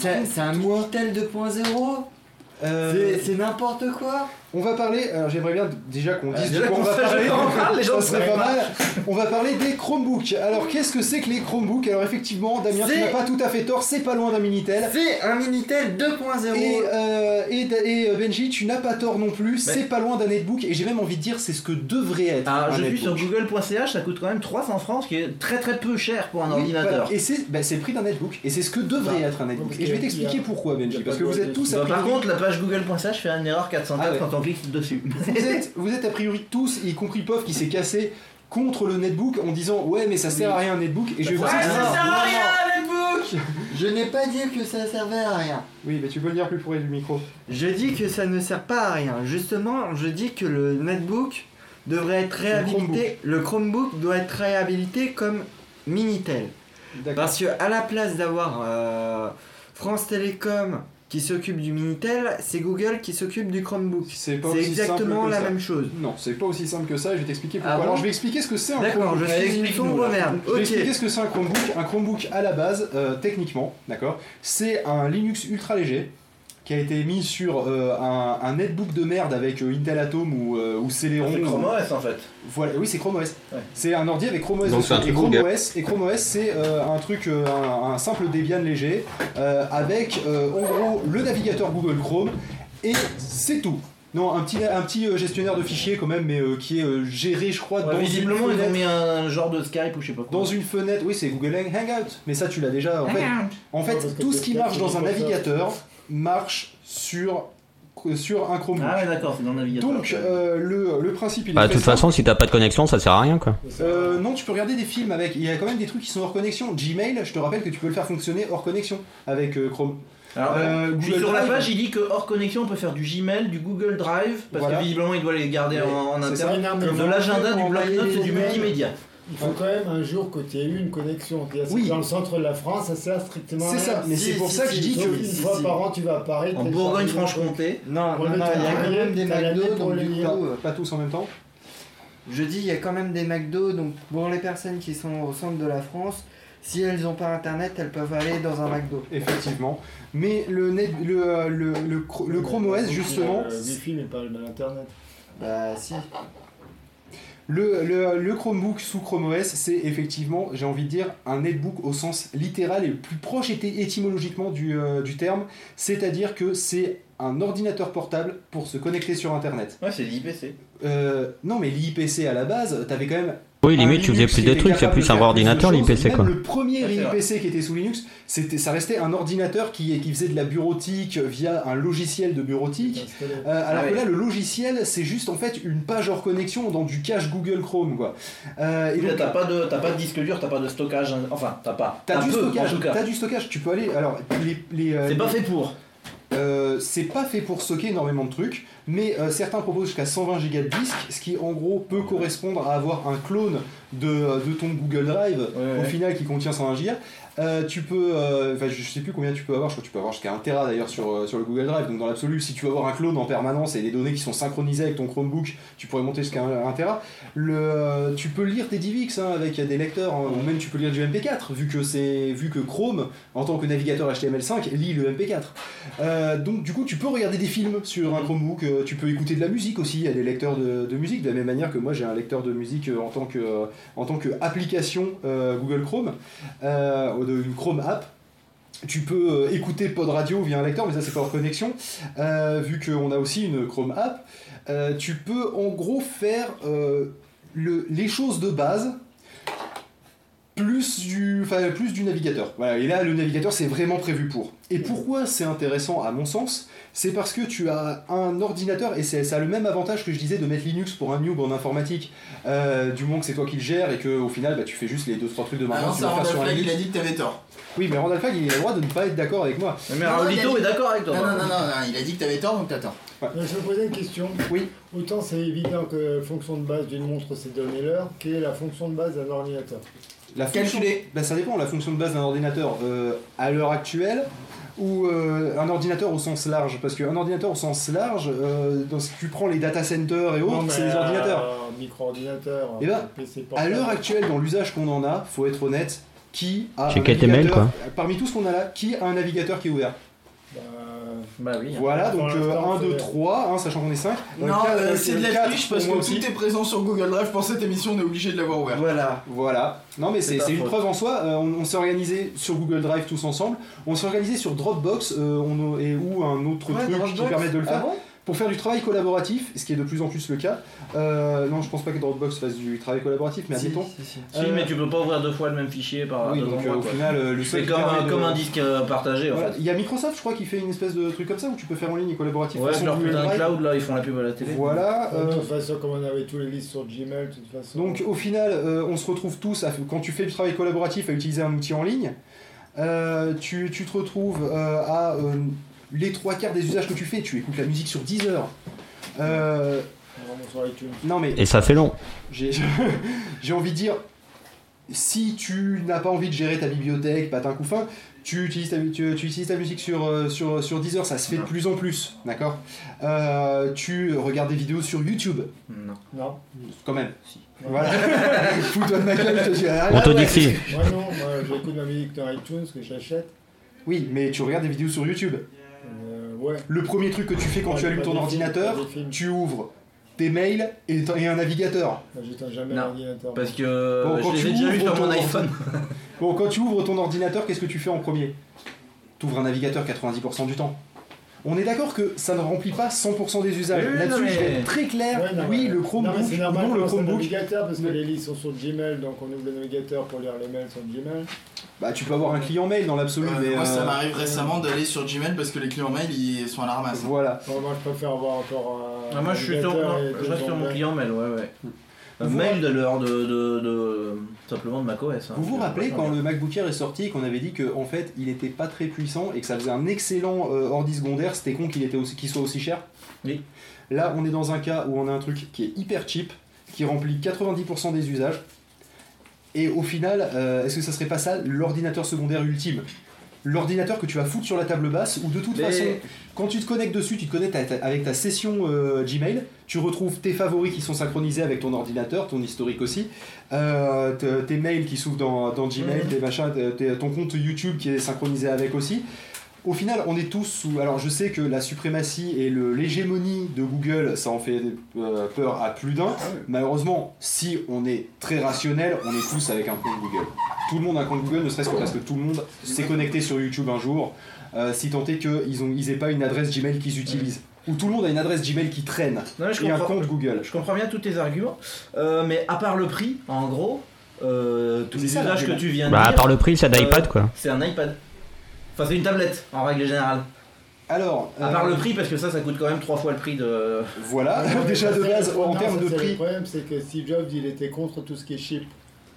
C'est un Minitel 2.0 euh, C'est- C'est n'importe quoi on va parler, alors j'aimerais bien déjà qu'on dise Ah, de déjà quoi on qu'on va parler, les gens serait pas pas. mal. On va parler des Chromebooks. Alors qu'est-ce que c'est que les Chromebooks? Alors effectivement, Damien, tu n'as pas tout à fait tort, c'est pas loin d'un Minitel. C'est un Minitel 2.0 Et, euh, et, et, euh, Benji, tu n'as pas tort non plus, Mais- c'est pas loin d'un netbook et j'ai même envie de dire c'est ce que devrait être Ah, je suis sur google.ch, ça coûte quand même 300 francs, ce qui est très très peu cher pour un Oui, ordinateur. voilà. Et c'est bah, c'est le prix d'un netbook et c'est ce que devrait Bah, être un netbook. Et je vais t'expliquer pourquoi Benji, parce que vous êtes tous par contre, la page google.ch fait une erreur 404 Ah ouais. quand on clique dessus. vous êtes, vous êtes a priori tous, y compris Pof qui s'est cassé contre le netbook en disant ouais mais ça sert à rien un netbook et je vais vous Ouais, expliquer. ça sert à rien, netbook Je n'ai pas dit que ça servait à rien. Oui mais tu peux le dire plus près du micro. Je dis que ça ne sert pas à rien. Justement, je dis que le netbook devrait être réhabilité. Le Chromebook doit être réhabilité comme Minitel. D'accord. Parce que à la place d'avoir euh, France Télécom qui s'occupe du Minitel, c'est Google qui s'occupe du Chromebook. C'est exactement la ça. même chose. Non, c'est pas aussi simple que ça je vais t'expliquer pourquoi. Ah bon Alors je vais expliquer ce que c'est un D'accord, Chromebook. je Allez, suis une sombre merde. Je vais expliquer ce que c'est un Chromebook. Un Chromebook à la base, euh, techniquement, d'accord, c'est un Linux ultra léger qui a été mis sur euh, un, un netbook de merde avec euh, Intel Atom ou, euh, ou Celeron. C'est Chrome OS en fait. Voilà, oui, c'est Chrome OS. Ouais. C'est un ordi avec Chrome OS. Donc un et Chrome. OS, et Chrome OS, c'est euh, un truc, euh, un, un simple Debian léger euh, avec euh, en gros le navigateur Google Chrome et c'est tout. Non, un petit, un petit gestionnaire de fichiers quand même, mais euh, qui est euh, géré, je crois, Ouais, dans visiblement, une ils ont fenêtre. mis un genre de Skype ou je sais pas quoi. Dans une fenêtre, oui, c'est Google Hang- Hangout, mais ça tu l'as déjà. En fait, en fait tout ce qui marche dans un navigateur marche sur, sur un Chromebook. Ah ouais, d'accord, c'est dans le navigateur. Donc euh, le, le principe il est Bah, de toute simple. façon, si t'as pas de connexion, ça sert à rien quoi. Euh, non, tu peux regarder des films avec. Il y a quand même des trucs qui sont hors connexion. Gmail, je te rappelle que tu peux le faire fonctionner hors connexion avec euh, Chrome. Alors, Euh, Google sur la Drive. page, il dit que hors connexion, on peut faire du Gmail, du Google Drive, parce Voilà. que visiblement, il doit les garder Oui, en, en interne. De l'agenda, du bloc-notes et du multimédia. Il faut quand même un jour que tu aies eu une connexion. Oui. Dans le centre de la France, ça sert strictement à C'est ça, mais Si, c'est pour si, ça que si, je dis que. une si, fois si. par an, tu vas à Paris. En Bourgogne-Franche-Comté. Non, non, il y a quand même des McDo, donc du coup, euh, Pas tous en même temps. je dis il y a quand même des McDo, donc pour les personnes qui sont au centre de la France, si elles n'ont pas internet, elles peuvent aller dans un McDo. Effectivement. Mais le, net, le, euh, le, le, le Chrome OS, justement, Le Wi-Fi, mais pas l'internet. Bah si. Le, le, le Chromebook sous Chrome OS, c'est effectivement, j'ai envie de dire, un netbook au sens littéral et le plus proche éti- étymologiquement du, euh, du terme. C'est-à-dire que c'est un ordinateur portable pour se connecter sur Internet. Ouais, c'est l'IPC. Euh, non, mais l'IPC à la base, t'avais quand même Oui, limite, tu faisais plus des trucs, c'est plus un ordinateur, l'IPC Même quoi. Le premier. IPC qui était sous Linux, c'était, ça restait un ordinateur qui, qui faisait de la bureautique via un logiciel de bureautique. Euh, alors Ah que ouais. là, le logiciel, c'est juste en fait une page hors connexion dans du cache Google Chrome, quoi. Euh, et donc, t'as pas, de, t'as pas de disque dur, t'as pas de stockage. hein. Enfin, t'as pas. t'as du peu, stockage. en tout cas. T'as du stockage. Tu peux aller. Alors, les, les, euh, C'est pas fait pour. Euh, c'est pas fait pour stocker énormément de trucs. mais euh, certains proposent jusqu'à 120 Go de disque, ce qui en gros peut correspondre à avoir un clone de, euh, de ton Google Drive Ouais, au ouais. final qui contient 120 Go. Euh, tu peux, euh, enfin je sais plus combien tu peux avoir, je crois que tu peux avoir jusqu'à 1 Tera d'ailleurs sur, euh, sur le Google Drive, donc dans l'absolu, si tu veux avoir un clone en permanence et des données qui sont synchronisées avec ton Chromebook, tu pourrais monter jusqu'à 1, Tera. Le, tu peux lire tes DivX hein, avec des lecteurs, hein, ou même tu peux lire du MP4, vu que, vu que Chrome, en tant que navigateur HTML5, lit le MP4. Euh, donc du coup, tu peux regarder des films sur un Chromebook, tu peux écouter de la musique aussi, il y a des lecteurs de, musique, de la même manière que moi j'ai un lecteur de musique en tant que, en tant que application Google Chrome, ou de une Chrome app. Tu peux euh, écouter Pod Radio via un lecteur, mais ça c'est pas hors connexion, euh, vu qu'on a aussi une Chrome app. Euh, tu peux en gros faire le- les choses de base plus du, plus du navigateur. Voilà, et là, le navigateur, c'est vraiment prévu pour. Et pourquoi c'est intéressant, à mon sens C'est parce que tu as un ordinateur, et ça a le même avantage que je disais de mettre Linux pour un noob en informatique, euh, du moment que c'est toi qui le gères et que au final, bah, tu fais juste les 2-3 trucs de Ah maintenant, non, ça sur un il a dit que t'avais tort. Oui, mais Randall Flagg, il a le droit de ne pas être d'accord avec moi. Mais Non, il Raulito a dit- est d'accord avec toi. Non, non, non, non, non, il a dit que t'avais tort, donc t'as tort. Mais je me posais une question. Oui. Autant c'est évident que la fonction de base d'une montre c'est donner l'heure, quelle est la fonction de base d'un ordinateur? La fonction, Calculer. bah, ça dépend, la fonction de base d'un ordinateur euh, à l'heure actuelle ou euh, un ordinateur au sens large. Parce qu'un ordinateur au sens large, euh, dans ce- tu prends les data centers et autres, c'est des euh, ordinateurs. Un micro-ordinateur, Eh ben, À l'heure actuelle, dans l'usage qu'on en a, faut être honnête, qui a Chez un KTML, quoi. Parmi tout ce qu'on a là, qui a un navigateur qui est ouvert Bah oui. hein. Voilà, donc l'instant, 1, 2, c'est- 3, hein, sachant qu'on est 5. Non, euh, c'est de la triche parce que aussi. tout est présent sur Google Drive pour cette émission, on est obligé de l'avoir ouvert. Voilà. Voilà. Non mais C'est une faute. preuve en soi. Euh, on on s'est organisé sur Google Drive tous ensemble. On s'est organisé sur Dropbox euh, on, et ou un autre Ouais, truc qui Dropbox. permet de le Ah faire bon? Pour faire du travail collaboratif, ce qui est de plus en plus le cas. Euh, non, je pense pas que Dropbox fasse du travail collaboratif, mais admettons. si, si. Euh, Si, mais tu peux pas ouvrir deux fois le même fichier par oui, donc endroits, euh, au quoi. final, euh, le seul C'est comme, un- de- comme un disque euh, partagé en fait. Il y a Microsoft, je crois, qui fait une espèce de truc comme ça où tu peux faire en ligne et collaboratif. Ouais, leur putain de cloud là, ils font la pub à la télé. Voilà. De euh, toute façon, comme on avait tous les listes sur Gmail, de toute façon. Donc au final, euh, on se retrouve tous, à- quand tu fais du travail collaboratif, à utiliser un outil en ligne. Euh, tu, tu te retrouves euh, à euh, les trois quarts des usages que tu fais, tu écoutes la musique sur 10 heures. Euh, sur non mais Et ça fait long. j'ai j'ai envie de dire, si tu n'as pas envie de gérer ta bibliothèque, patin coup fin, tu utilises ta, tu, tu utilises ta musique sur, euh, sur, sur 10 heures, ça se fait de plus en plus, d'accord? Euh, Tu regardes des vidéos sur YouTube, Non. Non. quand même. Si. Voilà. Fous-toi de ma gueule, je te dis. ah, On te dit que si. Moi non, moi j'écoute ma musique dans iTunes que j'achète. Oui, mais tu regardes des vidéos sur YouTube. Ouais. Le premier truc que tu fais quand Ouais, tu allumes ton ordinateur, films, tu ouvres tes mails et, et un navigateur. Moi, J'éteins jamais Non, l'ordinateur. Parce que Bon, quand je les tu déjà sur mon ton- iPhone. Bon, quand tu ouvres ton ordinateur, qu'est-ce que tu fais en premier? Tu ouvres un navigateur 90% du temps. On est d'accord que ça ne remplit pas 100% des usages. Oui, oui, Là-dessus, je vais être très clair. Ouais, non, oui, ouais. le Non, Chromebook, c'est ou normal non, le Chromebook, navigateur parce que Mais- les listes sont sur Gmail, donc on ouvre le navigateur pour lire les mails sur Gmail. bah, tu peux avoir un client mail dans l'absolu. Mais, moi, ça euh, m'arrive récemment d'aller sur Gmail parce que les clients mail ils sont à la ramasse. Voilà. Bon, moi je préfère avoir encore un. Ah, moi je suis sur, je reste sur mon client mail, ouais ouais. Un Vous mail de l'heure de, de, de, simplement de macOS. Hein. Vous vous Je- rappelez quand le MacBook Air est sorti et qu'on avait dit qu'en fait il était pas très puissant et que ça faisait un excellent euh, ordi secondaire, c'était con qu'il était aussi- qu'il soit aussi cher? Oui. Là on est dans un cas où on a un truc qui est hyper cheap, qui remplit 90% des usages. Et au final, euh, est-ce que ça serait pas ça l'ordinateur secondaire ultime? L'ordinateur que tu vas foutre sur la table basse ou de toute Mais- façon, quand tu te connectes dessus, tu te connectes avec ta- session euh, Gmail, tu retrouves tes favoris qui sont synchronisés avec ton ordinateur, ton historique aussi, euh, te- tes mails qui s'ouvrent dans, dans Gmail, Mhm. tes machins, ton compte YouTube qui est synchronisé avec aussi. Au final, on est tous sous. Alors, je sais que la suprématie et le- l'hégémonie de Google, ça en fait euh, peur à plus d'un. Malheureusement, si on est très rationnel, on est tous avec un compte Google. Tout le monde a un compte Google, ne serait-ce que parce que tout le monde s'est connecté sur YouTube un jour, euh, si tant est qu'ils ont- ils aient pas une adresse Gmail qu'ils utilisent. Ou tout le monde a une adresse Gmail qui traîne Non, je et un compte Google. je comprends bien tous tes arguments, euh, mais à part le prix, en gros, euh, tous les usages que tu viens de Bah, à part le prix, c'est Euh, d'iPad quoi. c'est un iPad. Enfin, c'est une tablette en règle générale. Alors, À euh, part le prix, parce que ça, ça coûte quand même trois fois le prix de. voilà, déjà de base, en non, termes de prix. Le problème, c'est que Steve Jobs, il était contre tout ce qui est chip.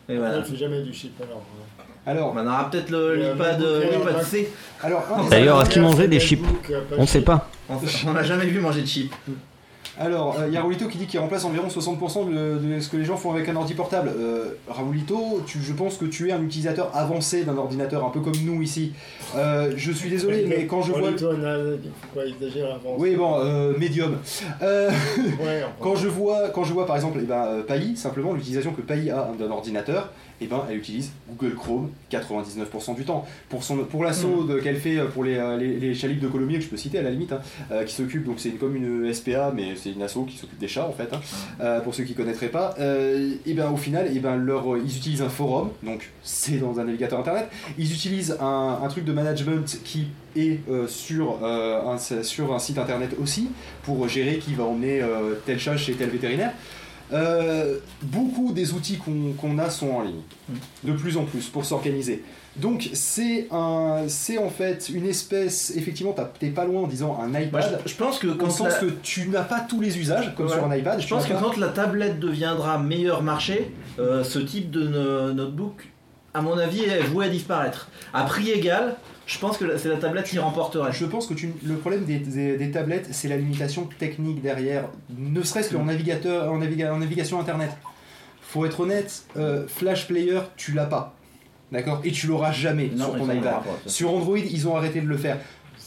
Et Il voilà. ne fait jamais du chip alors. Alors, On aura peut-être euh, l'iPad euh, C. alors D'ailleurs, est-ce qu'ils mangeaient des chips euh, On de sait pas. On on n'a jamais vu manger de chips. Alors, il y a Raoulito qui dit qu'il remplace environ 60% de, de ce que les gens font avec un ordi portable. Euh, Raoulito, tu- je pense que tu es un utilisateur avancé d'un ordinateur, un peu comme nous ici. Euh, je suis désolé, mais quand je vois... Oui, bon, euh, médium. Euh, Ouais, quand, je vois, quand je vois par exemple eh ben, euh, simplement l'utilisation que Pailly a d'un ordinateur, eh ben, elle utilise Google Chrome 99% du temps. Pour, son, pour l'assaut de- qu'elle fait pour les, euh, les, de Colomiers, que je peux citer à la limite, hein, euh, qui s'occupe, donc c'est comme une SPA, mais c'est une asso qui s'occupe des chats en fait, hein, euh, pour ceux qui connaîtraient pas. Euh, et ben, au final, eh ben, leur, ils utilisent un forum, donc c'est dans un navigateur internet. Ils utilisent un, un truc de management qui est euh, sur, euh, un, sur un site internet aussi, pour gérer qui va emmener euh, tel chat chez tel vétérinaire. Euh, beaucoup des outils qu'on a sont en ligne, de plus en plus, pour s'organiser. Donc c'est un, c'est en fait une espèce, effectivement, t'es pas loin en disant un iPad, je, je pense que au quand sens la- que tu n'as pas tous les usages, comme Ouais. sur un iPad. je pense que pas- quand la tablette deviendra meilleur marché, euh, ce type de no- notebook, à mon avis, est voué à disparaître. À prix égal, je pense que c'est la tablette qui remporterait. Je pense que tu- le problème des, des- des tablettes, c'est la limitation technique derrière, ne serait-ce qu'en navigateur, en, naviga- en navigation internet. Faut être honnête, euh, Flash Player, tu l'as pas. D'accord? Et tu l'auras jamais Non, sur ton iPad. Sur Android, ils ont arrêté de le faire.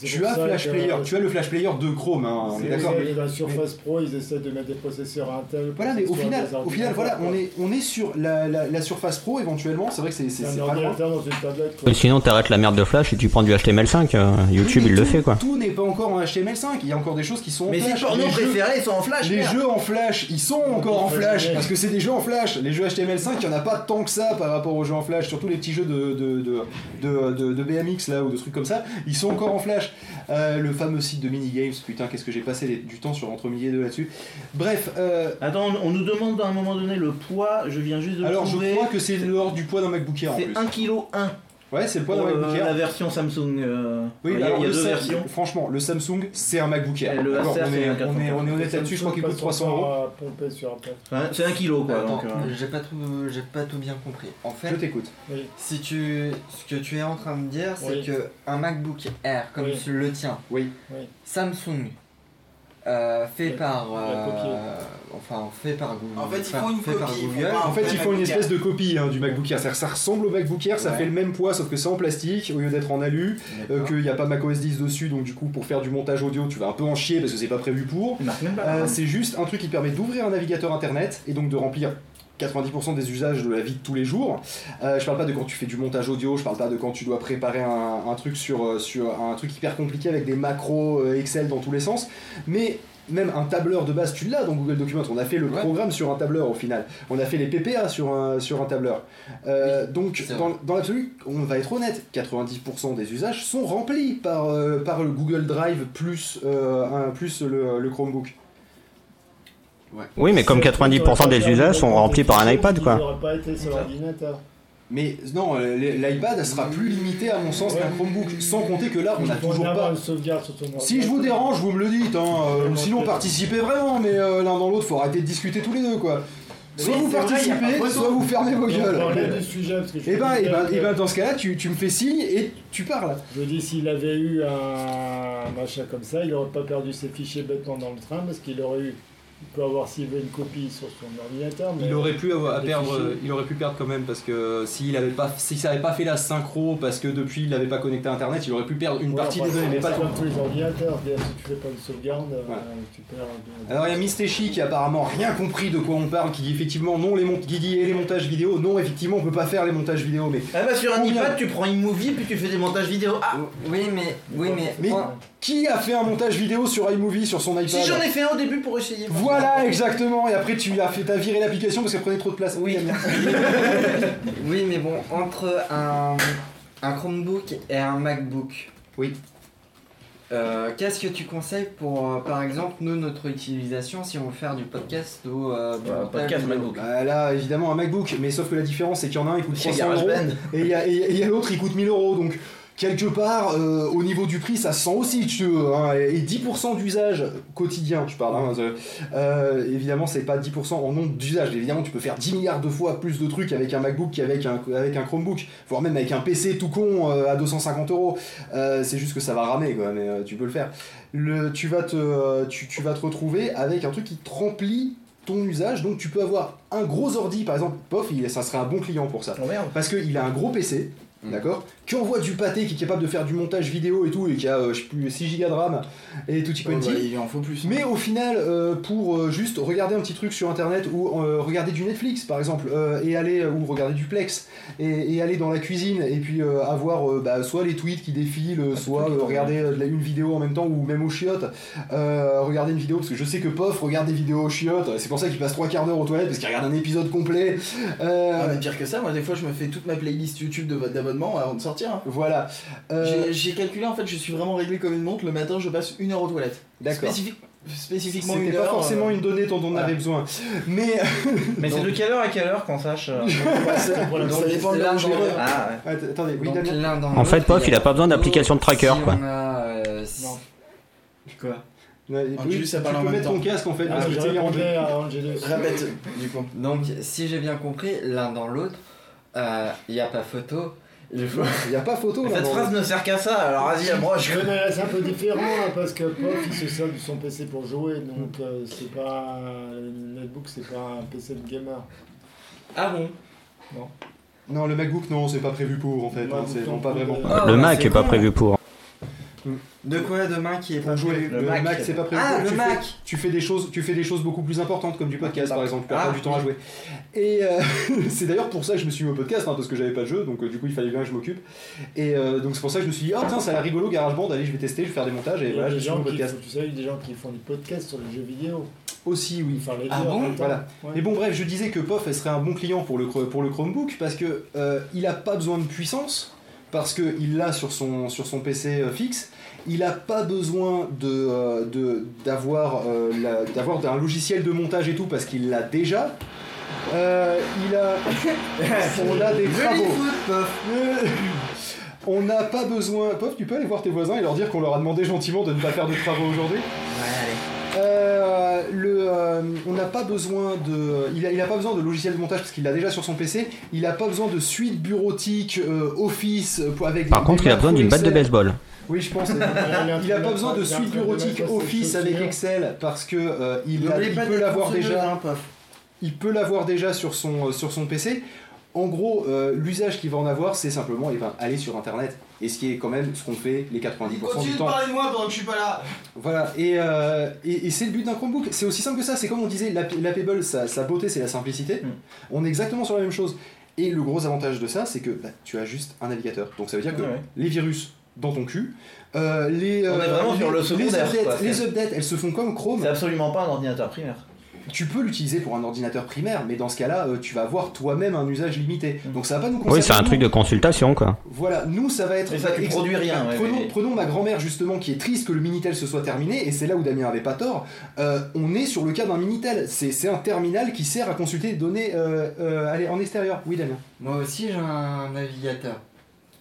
Tu as Flash Player, tu as le Flash Player de Chrome, hein, on est d'accord. mais- que dans Surface Pro, ils essaient de mettre des processeurs Intel. Voilà, mais au final, au final, voilà, on est, on est sur la, la- la Surface Pro éventuellement. C'est vrai que c'est c'est- pas loin. ordinateur dans une tablette. quoi. Et sinon, t'arrêtes la merde de Flash et tu prends du HTML5. euh, YouTube, Oui, il le fait quoi. Tout n'est pas encore en HTML5. Il y a encore des choses qui sont en Mais Flash. pornos Les jeux- préférés sont en flash. Les merde. jeux en flash, ils sont encore en flash parce que c'est des jeux en flash. Les jeux HTML5, il n'y en a pas tant que ça par rapport aux jeux en flash. Surtout les petits jeux de, de, de, de, de- de BMX là ou de trucs comme ça, ils sont encore en flash. Euh, le fameux site de minigames, putain, qu'est-ce que j'ai passé les- du temps sur entre et deux là-dessus. Bref, euh, Attends, on nous demande à un moment donné le poids, je viens juste de alors je crois que c'est l'ordre du poids d'un MacBook Air en C'est plus. 1 kg 1 Ouais, c'est le poids d'un euh, MacBook Air. la version Samsung. euh, Oui, il y a, alors il y a deux versions. Franchement, le Samsung, c'est un MacBook Air. Le D'accord, on, est, un on, est, 400. on est honnête là-dessus, je crois qu'il coûte 300 euros. un. Enfin, c'est 1 kg quoi. Attends, donc, euh, j'ai pas tout, j'ai pas tout bien compris. En Je fait, t'écoute. Oui. si tu, ce que tu es en train de dire, c'est Oui. que un MacBook Air comme Oui. le tien. Oui. Samsung, euh, fait par, euh, enfin fait par Google, En fait, ils font une fait par copie, En fait, ils font une MacBook espèce de copie hein, du MacBook Air. C'est-à-dire, ça ressemble au MacBook Air, ça Ouais. fait le même poids, sauf que c'est en plastique au lieu d'être en alu. euh, qu'il n'y a pas macOS 10 dessus, donc du coup, pour faire du montage audio, tu vas un peu en chier parce que c'est pas prévu pour. Euh, c'est juste un truc qui permet d'ouvrir un navigateur internet et donc de remplir 90% des usages de la vie de tous les jours. Euh, je parle pas de quand tu fais du montage audio, je parle pas de quand tu dois préparer un, un truc sur, euh, sur un truc hyper compliqué avec des macros euh, Excel dans tous les sens, mais même un tableur de base, tu l'as dans Google Documents. On a fait le Ouais. programme sur un tableur au final. On a fait les PPA sur un, sur un tableur. Euh, donc, dans, l'absolu, on va être honnête, 90% des usages sont remplis par, euh, par le Google Drive plus, euh, un, plus le, le Chromebook. Oui, mais comme 90% des usages sont remplis par un iPad Il quoi. n'aurait pas été sur l'ordinateur. Mais non, euh, l'iPad sera plus limité à mon sens qu'un Chromebook. Sans compter que là, on a Il faut toujours pas. une sauvegarde sur ton Si je vous dérange, vous me le dites. Hein, euh, sinon, participez vraiment. Mais euh, l'un dans l'autre, faut arrêter de discuter tous les deux, quoi. Soit Oui, vous vrai, participez, soit vous fermez vos gueules. Et ben, me et disais ben, et ben, dans ce cas-là, tu, tu me fais signe et tu parles. Je dis s'il avait eu un machin comme ça, il n'aurait pas perdu ses fichiers bêtement dans le train parce qu'il aurait eu. Il peut avoir s'il veut une copie sur son ordinateur, mais Il aurait pu avoir à des perdre, fichiers. il aurait pu perdre quand même parce que s'il avait pas, si ça avait pas fait la synchro parce que depuis il n'avait pas connecté à internet, il aurait pu perdre une Ouais, partie des données, mais pas tous les ordinateurs. Si tu fais pas une sauvegarde, euh, tu perds. de- Alors il y a Mistéchi qui a apparemment rien compris de quoi on parle, qui dit effectivement non les mont- qui dit et les montages vidéo, non effectivement on peut pas faire les montages vidéo, mais Ah bah sur un iPad, tu prends iMovie puis tu fais des montages vidéo. Ah Oui, mais, oui, mais, Mais- qui a fait un montage vidéo sur iMovie sur son iPad Si j'en ai fait un au début pour essayer. Voilà exactement, et après tu as fait t'as viré l'application parce qu'elle prenait trop de place. Oui. Oui, mais bon, entre un, un Chromebook et un MacBook. Oui. euh, Qu'est-ce que tu conseilles pour, euh, par exemple, nous, notre utilisation si on veut faire du podcast ou euh, du Bah, montage podcast vidéo MacBook. Bah, là évidemment un MacBook, mais sauf que la différence c'est qu'il y en a un il coûte Chez 300 euros GarageBand. et il y a, et il y a l'autre il coûte 1000 euros donc quelque part, euh, au niveau du prix, ça se sent aussi, tu veux, hein, et 10% d'usage quotidien, je parle, hein, euh, euh, évidemment, c'est pas 10% en nombre d'usage, évidemment, tu peux faire 10 milliards de fois plus de trucs avec un MacBook qu'avec un, avec un Chromebook, voire même avec un PC tout con euh, à 250 euros, c'est juste que ça va ramer, quoi, mais tu peux le faire. Le, tu, vas te, tu, tu vas te retrouver avec un truc qui te remplit ton usage, donc tu peux avoir un gros ordi, par exemple, POF, il, ça serait un bon client pour ça. Oh merde. Parce qu'il a un gros PC, Mm. d'accord, qui envoie du pâté, qui est capable de faire du montage vidéo et tout, et qui a, euh, je sais plus, 6 Go de RAM et tout y bah, quanti. il en faut plus. Mais au final, euh, pour euh, juste regarder un petit truc sur internet ou regarder du Netflix par exemple, et aller, ou regarder du Plex, et, et aller dans la cuisine, et puis avoir bah, soit les tweets qui défilent, euh, soit regarder de la- une vidéo en même temps, ou même aux chiottes, regarder une vidéo, parce que je sais que Pof regarde des vidéos aux chiottes, c'est pour ça qu'il passe 3 quarts d'heure aux toilettes, parce qu'il regarde un épisode complet. Ah, mais pire que ça, moi des fois je me fais toute ma playlist YouTube de- avant de sortir. hein. Voilà. Euh, J'ai- J'ai calculé en fait, je suis vraiment réglé comme une montre. Le matin, je passe une heure aux toilettes. D'accord. Spécifique- spécifiquement une C'était heure. pas forcément euh, une donnée dont on voilà. avait besoin. Mais. Mais c'est de quelle heure à quelle heure qu'on sache euh, Voilà, Donc, ça ça dépend de c'est là où là je dans vais. le- Ah ouais. Att- Attendez, oui, Donc, Damien l'un dans En fait, Pof, il a pas besoin d'application de tracker, si quoi. on a, euh, si- Non. Quoi? Ouais, oui, Jules, ça tu parle en peux même mettre ton temps. casque en fait. Ah, parce que je tu sais, il y a répondais à Angelus. Répète, du coup. Donc, si j'ai bien compris, l'un dans l'autre, il n'y a pas photo. Il faut... N'y a pas photo là. Cette phrase ne sert qu'à ça, alors vas-y, approche. C'est un peu différent là, parce que Pop il se sert de son PC pour jouer, donc euh, c'est pas. Le netbook c'est pas un PC de gamer. Ah bon? Non, le MacBook, non, c'est pas prévu pour en fait. Ouais, hein, c'est donc, non, pas euh, vraiment. Le Mac c'est est pas prévu pour. De quoi demain qui est pas Pour jouer. prévu Le, Le Mac, Mac. c'est pas prévu. Ah, pour. le tu Mac. Fais, tu fais des choses, tu fais des choses beaucoup plus importantes comme du podcast par exemple. Tu Ah, pas du temps à jouer. Et euh, c'est d'ailleurs pour ça que je me suis mis au podcast hein, parce que j'avais pas de jeu, donc euh, du coup il fallait bien que je m'occupe. Et euh, donc c'est pour ça que je me suis dit, oh tiens, ça a l'air rigolo, GarageBand, allez, je vais tester, je vais faire des montages et Il y a voilà, je suis au qui podcast. font, tu sais, il y a des gens qui font des podcasts sur les jeux vidéo. Aussi, oui. Enfin, les Ah bon. Voilà. Ouais. Mais bon, bref, je disais que POF elle serait un bon client pour le, pour le Chromebook parce que euh, il a pas besoin de puissance parce qu'il l'a sur son, sur son PC euh, fixe. Il n'a pas besoin de, euh, de- d'avoir, euh, la- d'avoir un logiciel de montage et tout parce qu'il l'a déjà. Euh, il a, on a des travaux. Euh, On n'a pas besoin. Pof, tu peux aller voir tes voisins et leur dire qu'on leur a demandé gentiment de ne pas faire de travaux aujourd'hui? Ouais, allez. Euh, euh, n'a pas besoin de, il a, il a pas besoin de logiciel de montage parce qu'il l'a déjà sur son PC. Il n'a pas besoin de suite bureautique euh, Office euh, pour- avec. Par des- contre, il a besoin d'une batte de baseball. Oui, je pense. Il n'a pas de besoin de suite bureautique Office avec. Excel parce que euh, il, a- il peut l'avoir déjà. hein. Il peut l'avoir déjà sur son, euh, sur son PC. En gros, euh, l'usage qu'il va en avoir, c'est simplement il va aller sur Internet. Et ce qui est quand même ce qu'on fait les 90% Continue du de temps. parler de moi pendant que je suis pas là. Voilà, et, euh, et, et c'est le but d'un Chromebook. C'est aussi simple que ça. C'est comme on disait, l'App- l'Appable, sa, sa beauté, c'est la simplicité. Mm. On est exactement sur la même chose. Et le gros avantage de ça, c'est que bah, tu as juste un navigateur. Donc ça veut dire que Ouais, ouais. les virus dans ton cul, euh, les, On est vraiment les, sur le les secondaire, updates, quoi. les updates, elles se font comme Chrome. C'est absolument pas un ordinateur primaire. Tu peux l'utiliser pour un ordinateur primaire, mais dans ce cas-là, euh, tu vas avoir toi-même un usage limité. Mm. Donc ça va pas nous Oui, concerner. c'est un truc de consultation, quoi. Voilà, nous ça va être. Mais ça, tu produis rien, ouais, prenons, mais- prenons ma grand-mère justement qui est triste que le Minitel se soit terminé, et c'est là où Damien avait pas tort. Euh, on est sur le cas d'un Minitel. C'est c'est un terminal qui sert à consulter des données euh, euh, allez, en extérieur. Oui, Damien. Moi aussi, j'ai un navigateur.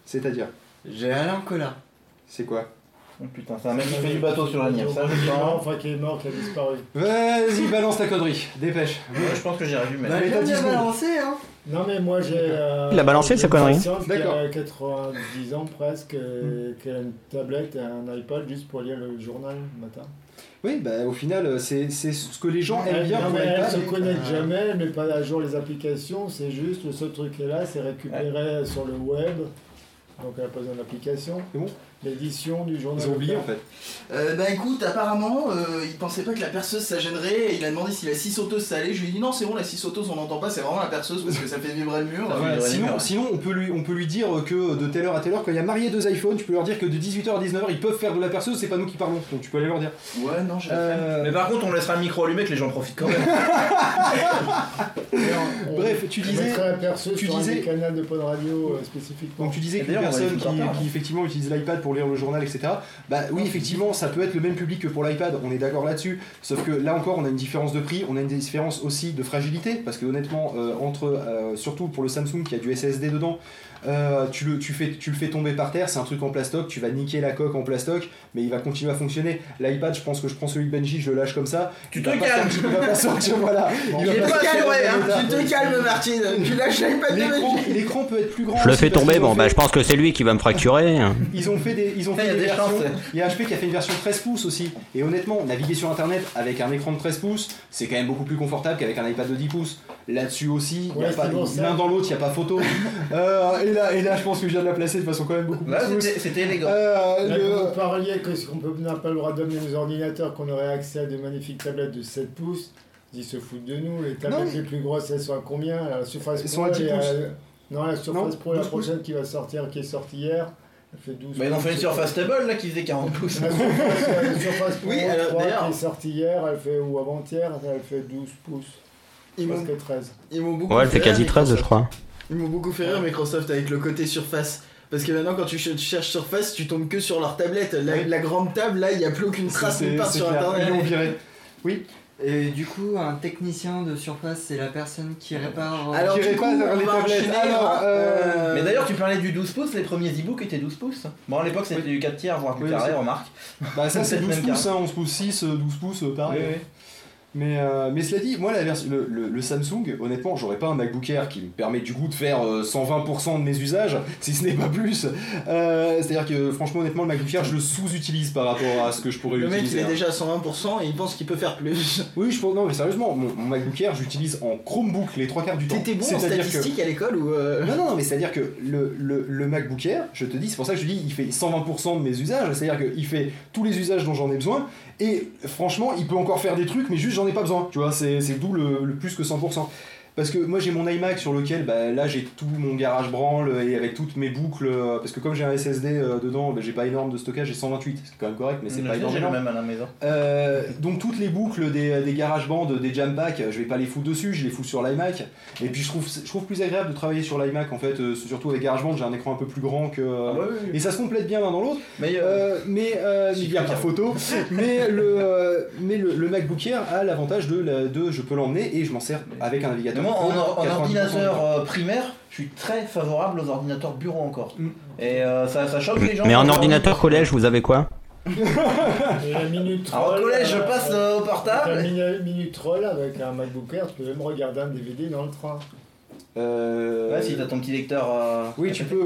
C'est-à-dire, J'ai Alain Colas. c'est quoi? Oh putain, c'est un mec qui fait du bateau sur la Nièvre, ça je est sens. enfin qui est mort, qui a disparu. Vas-y, balance ta connerie, dépêche. Ouais, je pense que dû mettre. Bah, Allez, il t'as a 10 bien secondes. balancé, hein. Non mais moi j'ai... euh, Il a balancé, j'ai sa connerie. qui D'accord. a 90 ans presque, euh, qui a une tablette et un iPad juste pour lire le journal le matin. Oui, bah au final, euh, c'est c'est ce que les gens aiment bien non, pour mais elle l'iPad. se connecte euh, jamais, elle met pas à jour les applications, c'est juste le seul truc qu'elle a, c'est récupérer sur le web, donc elle n'a pas besoin d'application. C'est bon L'édition du journal. Ils ont oublié en fait. Euh, bah écoute, apparemment, euh, il pensait pas que la perceuse ça gênerait et il a demandé si la scie sauteuse ça allait. Je lui ai dit non, c'est bon, la scie sauteuse on n'entend pas, c'est vraiment la perceuse parce que ça fait vibrer le mur. Voilà, sinon, murs, sinon on, peut lui, on peut lui dire que de telle heure à telle heure, quand il y a marié deux iPhones, tu peux leur dire que de 18h à 19h, ils peuvent faire de la perceuse, c'est pas nous qui parlons. Donc tu peux aller leur dire. Ouais, non, j'ai. Euh, Mais par contre, on laissera le micro allumé que les gens profitent quand même. Et on- on- Bref, tu disais- mettrait la perceuse tu sur disais- un canaux de pod radio euh, spécifiquement. Donc tu disais qu'une d'ailleurs, on personnes les qui, qui, effectivement utilisent l'iPad pour lire le journal, etc. Bah oui, effectivement, ça peut être le même public que pour l'iPad, on est d'accord là-dessus. Sauf que là encore, on a une différence de prix, on a une différence aussi de fragilité, parce que honnêtement, euh, entre, euh, surtout pour le Samsung qui a du SSD dedans, euh, tu, le, tu, fais, tu le fais tomber par terre, c'est un truc en plastoc, tu vas niquer la coque en plastoc, mais il va continuer à fonctionner. L'iPad, je pense que je prends celui de Benji, je le lâche comme ça. Tu Il te calmes. Il va pas sortir, voilà. Il Il est pas calme, hein. Tu te calmes, Martine. Tu lâches l'iPad de L'écran, Benji. l'écran peut être plus grand. Je le fais tomber, bon fait- bah je pense que c'est lui qui va me fracturer. Ils ont fait des, ils ont Il y fait a des des versions. chances, ouais. Il y a HP qui a fait une version 13 pouces aussi. Et honnêtement, naviguer sur internet avec un écran de 13 pouces, c'est quand même beaucoup plus confortable qu'avec un iPad de 10 pouces. Là-dessus aussi, il Ouais, l'un dans l'autre, il n'y a pas photo. Euh, et, là, et là, je pense que je viens de la placer de façon quand même beaucoup plus c'était élégant. Euh, Là, le- vous parliez que ce qu'on peut- n'a pas le droit d'amener aux ordinateurs, qu'on aurait accès à de magnifiques tablettes de 7 pouces, ils se foutent de nous. Les tablettes Non. les plus grosses, elles sont à combien? La Surface Elles Pro, sont à 10 elle est pouces. Non, la Surface Non, Pro, la 12 pouces. prochaine qui va sortir, qui est sortie hier, elle fait 12 Bah, ils ont fait une surface table là qui faisait 40 pouces. La Surface, la Surface Pro Oui, alors, 3 d'ailleurs- qui est sortie hier, elle fait, ou avant-hier, elle fait 12 pouces. Ils Presque 13. ils m'ont beaucoup Ouais, elle fait quasi 13 je crois. Ils m'ont beaucoup fait rire Microsoft avec le côté surface. Parce que maintenant, quand tu ch- tu cherches surface, tu tombes que sur leur tablette. La, Oui. la grande table, là, il n'y a plus aucune trace nulle part sur clair. internet. Ils l'ont viré. Et du coup, un technicien de surface, c'est la personne qui répare. euh, Alors, Qui du coup, répare on les tablettes. Alors, hein, euh, euh, Mais d'ailleurs, tu parlais du 12 pouces, les premiers e-books étaient 12 pouces. Bon, à l'époque, c'était du 4 tiers, voire du Oui, carré, remarque. Bah ça c'est Peut-être 12 même pouces, hein, 11 pouces 6, euh, 12 pouces, euh, pareil. Oui, oui. Mais, euh, mais cela dit, moi la le, le- le Samsung, honnêtement, j'aurais pas un MacBook Air qui me permet du coup de faire euh, 120% de mes usages, si ce n'est pas plus. Euh, C'est-à-dire que franchement, honnêtement, le MacBook Air, je le sous-utilise par rapport à ce que je pourrais Le mec, il utiliser. est hein. déjà à 120% et il pense qu'il peut faire plus. Oui, je pense, non, mais sérieusement, mon, mon MacBook Air, j'utilise en Chromebook les trois quarts du temps. T'étais bon en C'est-à-dire que- statistique à l'école ou. euh, Non, non, non, mais c'est-à-dire que le, le, le MacBook Air, je te dis, c'est pour ça que je dis, il fait 120% de mes usages, c'est-à-dire qu'il fait tous les usages dont j'en ai besoin, et franchement, il peut encore faire des trucs, mais juste j'en ai pas besoin, tu vois, c'est d'où le, le plus que 100%. Parce que moi j'ai mon iMac sur lequel bah, là j'ai tout mon garage branle et avec toutes mes boucles euh, parce que comme j'ai un SSD euh, dedans bah, j'ai pas énorme de stockage j'ai 128 c'est quand même correct mais c'est pas J'ai énorme le même à la maison. euh, donc toutes les boucles des, des garage bands, des jam packs, je vais pas les foutre dessus, je les fous sur l'iMac. Et puis je trouve, je trouve plus agréable de travailler sur l'iMac en fait, euh, surtout avec garage band, j'ai un écran un peu plus grand que. Ah, ouais, oui, oui. Et ça se complète bien l'un dans l'autre. Mais euh, Euh, mais euh, il y a pas photo. mais le, euh, mais le, le MacBook Air a l'avantage de, la- de je peux l'emmener et je m'en sers avec un navigateur. Moi, en, or- en 90% ordinateur euh, primaire, je suis très favorable aux ordinateurs bureau encore. Mm. Et euh, ça, ça choque les gens. Mais en ordinateur collège, vous avez quoi? Et la minute Alors au collège, je euh, passe euh, au portable. une minute troll avec un MacBook Air, tu peux même regarder un DVD dans le train. Euh, Ouais, si t'as ton petit lecteur. euh, Oui, tu peux.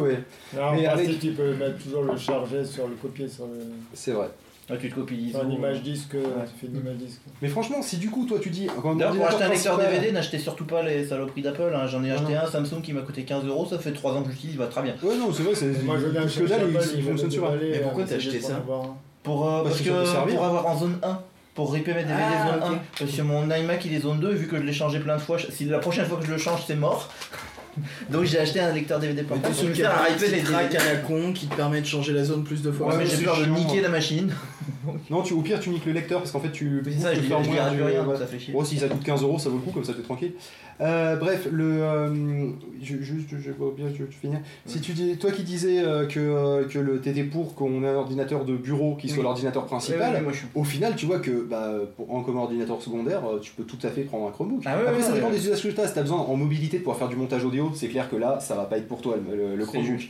Non, Mais en avec- tu peux mettre toujours le charger sur le copier sur, le, C'est vrai. Ouais, tu te copies sur une image disque, tu fais une image disque. Mais franchement, si du coup toi tu dis. quand un D'ailleurs, pour acheter un lecteur DVD, n'achetez surtout pas les saloperies d'Apple. hein. J'en ai acheté Non. un Samsung qui m'a coûté 15 euros. Ça fait 3 ans que j'utilise, il va très bien. Ouais, non, c'est vrai, c'est. Moi, je viens parce que chercher il, fonctionne sur un. aller, Mais pourquoi euh, t'as acheté ça un. Pour, euh, Parce parce que ça peut que servir. pour avoir en zone 1. Pour ripper mes DVD Ah, zone ok. 1. Parce que mon iMac il est zone 2, et vu que je l'ai changé plein de fois, si la prochaine fois que je le change c'est mort. Donc j'ai acheté un lecteur DVD Mais portable. t'es pour qu'il y faire a un ripper les DVD. à la con qui te permet de changer la zone plus de fois. Ouais, mais j'ai c'est peur de chiant, niquer hein. la machine. Non, tu, au pire, tu niques le lecteur parce qu'en fait, tu. Ça, je tu je moins plus rien, voilà. ça fait chier. Bon, si ça coûte 15 euros, ça vaut le coup, comme ça t'es tranquille. Euh, bref, le. euh, je- juste, je vois bien, je, je finis. Si tu dis, toi qui disais euh, que, que le t'étais pour qu'on ait un ordinateur de bureau qui soit Oui. l'ordinateur principal, ouais, moi, je suis- au final, tu vois que bah, pour, en comme ordinateur secondaire, tu peux tout à fait prendre un Chromebook. Ah Après, ça dépend des usages que tu as. Si tu as besoin en mobilité de pouvoir faire du montage audio, c'est clair que là, ça va pas être pour toi le, le- Chromebook.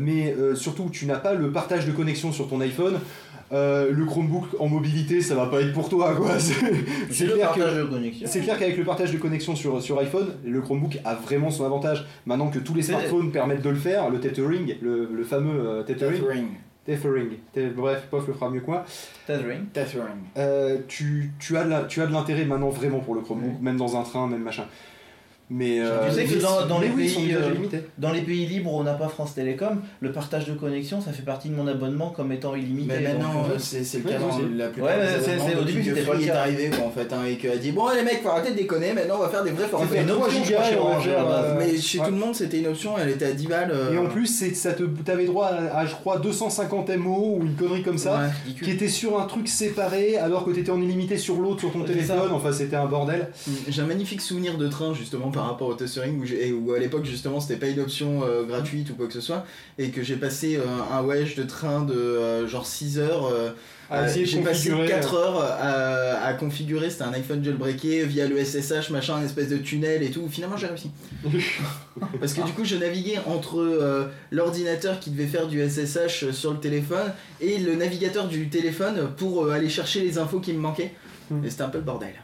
Mais surtout, tu n'as pas le partage de connexion sur ton iPhone. Euh, le Chromebook en mobilité, ça va pas être pour toi, quoi. C'est clair. C'est qu'avec le partage de connexion sur, sur iPhone, le Chromebook a vraiment son avantage. Maintenant que tous les smartphones permettent de le faire, le tethering, le, le fameux euh, tethering, Tethering. tethering, Te- bref, Pof le fera mieux que moi, Tethering. Tethering. euh, tu, tu as de la- tu as de l'intérêt maintenant vraiment pour le Chromebook, même dans un train, même machin. Mais euh, Tu sais que dans- les oui, pays, euh. Dans les pays libres où on n'a pas France Télécom, le partage de connexion, ça fait partie de mon abonnement comme étant illimité. Mais maintenant, euh, euh, c'est le cas dans la plupart Ouais, des mais c'est- abonnements au début, c'était Free est cas. arrivé quoi en fait hein, et qui a dit bon les mecs faut arrêter de déconner maintenant on va faire des vrais forfaits. une 3 option, je gigas chez Orange, euh, Mais chez ouais. tout le monde c'était une option elle était à 10 balles. euh, Et en plus, c'est- ça te, t'avais droit à, à, je crois, 250 MO ou une connerie comme ça. ouais. qui était sur un truc séparé alors que t'étais en illimité sur l'autre sur ton téléphone, enfin c'était un bordel. J'ai un magnifique souvenir de train justement par rapport au testoring où, j'ai- où à l'époque justement c'était pas une option euh, gratuite ou quoi que ce soit et que j'ai passé euh, un wedge de train de euh, genre 6 heures. j'ai passé configurer, 4 heures à, à configurer, c'était un iPhone jailbreaké via le SSH, machin, un espèce de tunnel et tout. Finalement j'ai réussi. Parce que du coup je naviguais entre l'ordinateur qui devait faire du SSH sur le téléphone et le navigateur du téléphone pour aller chercher les infos qui me manquaient. Hmm. Et c'était un peu le bordel.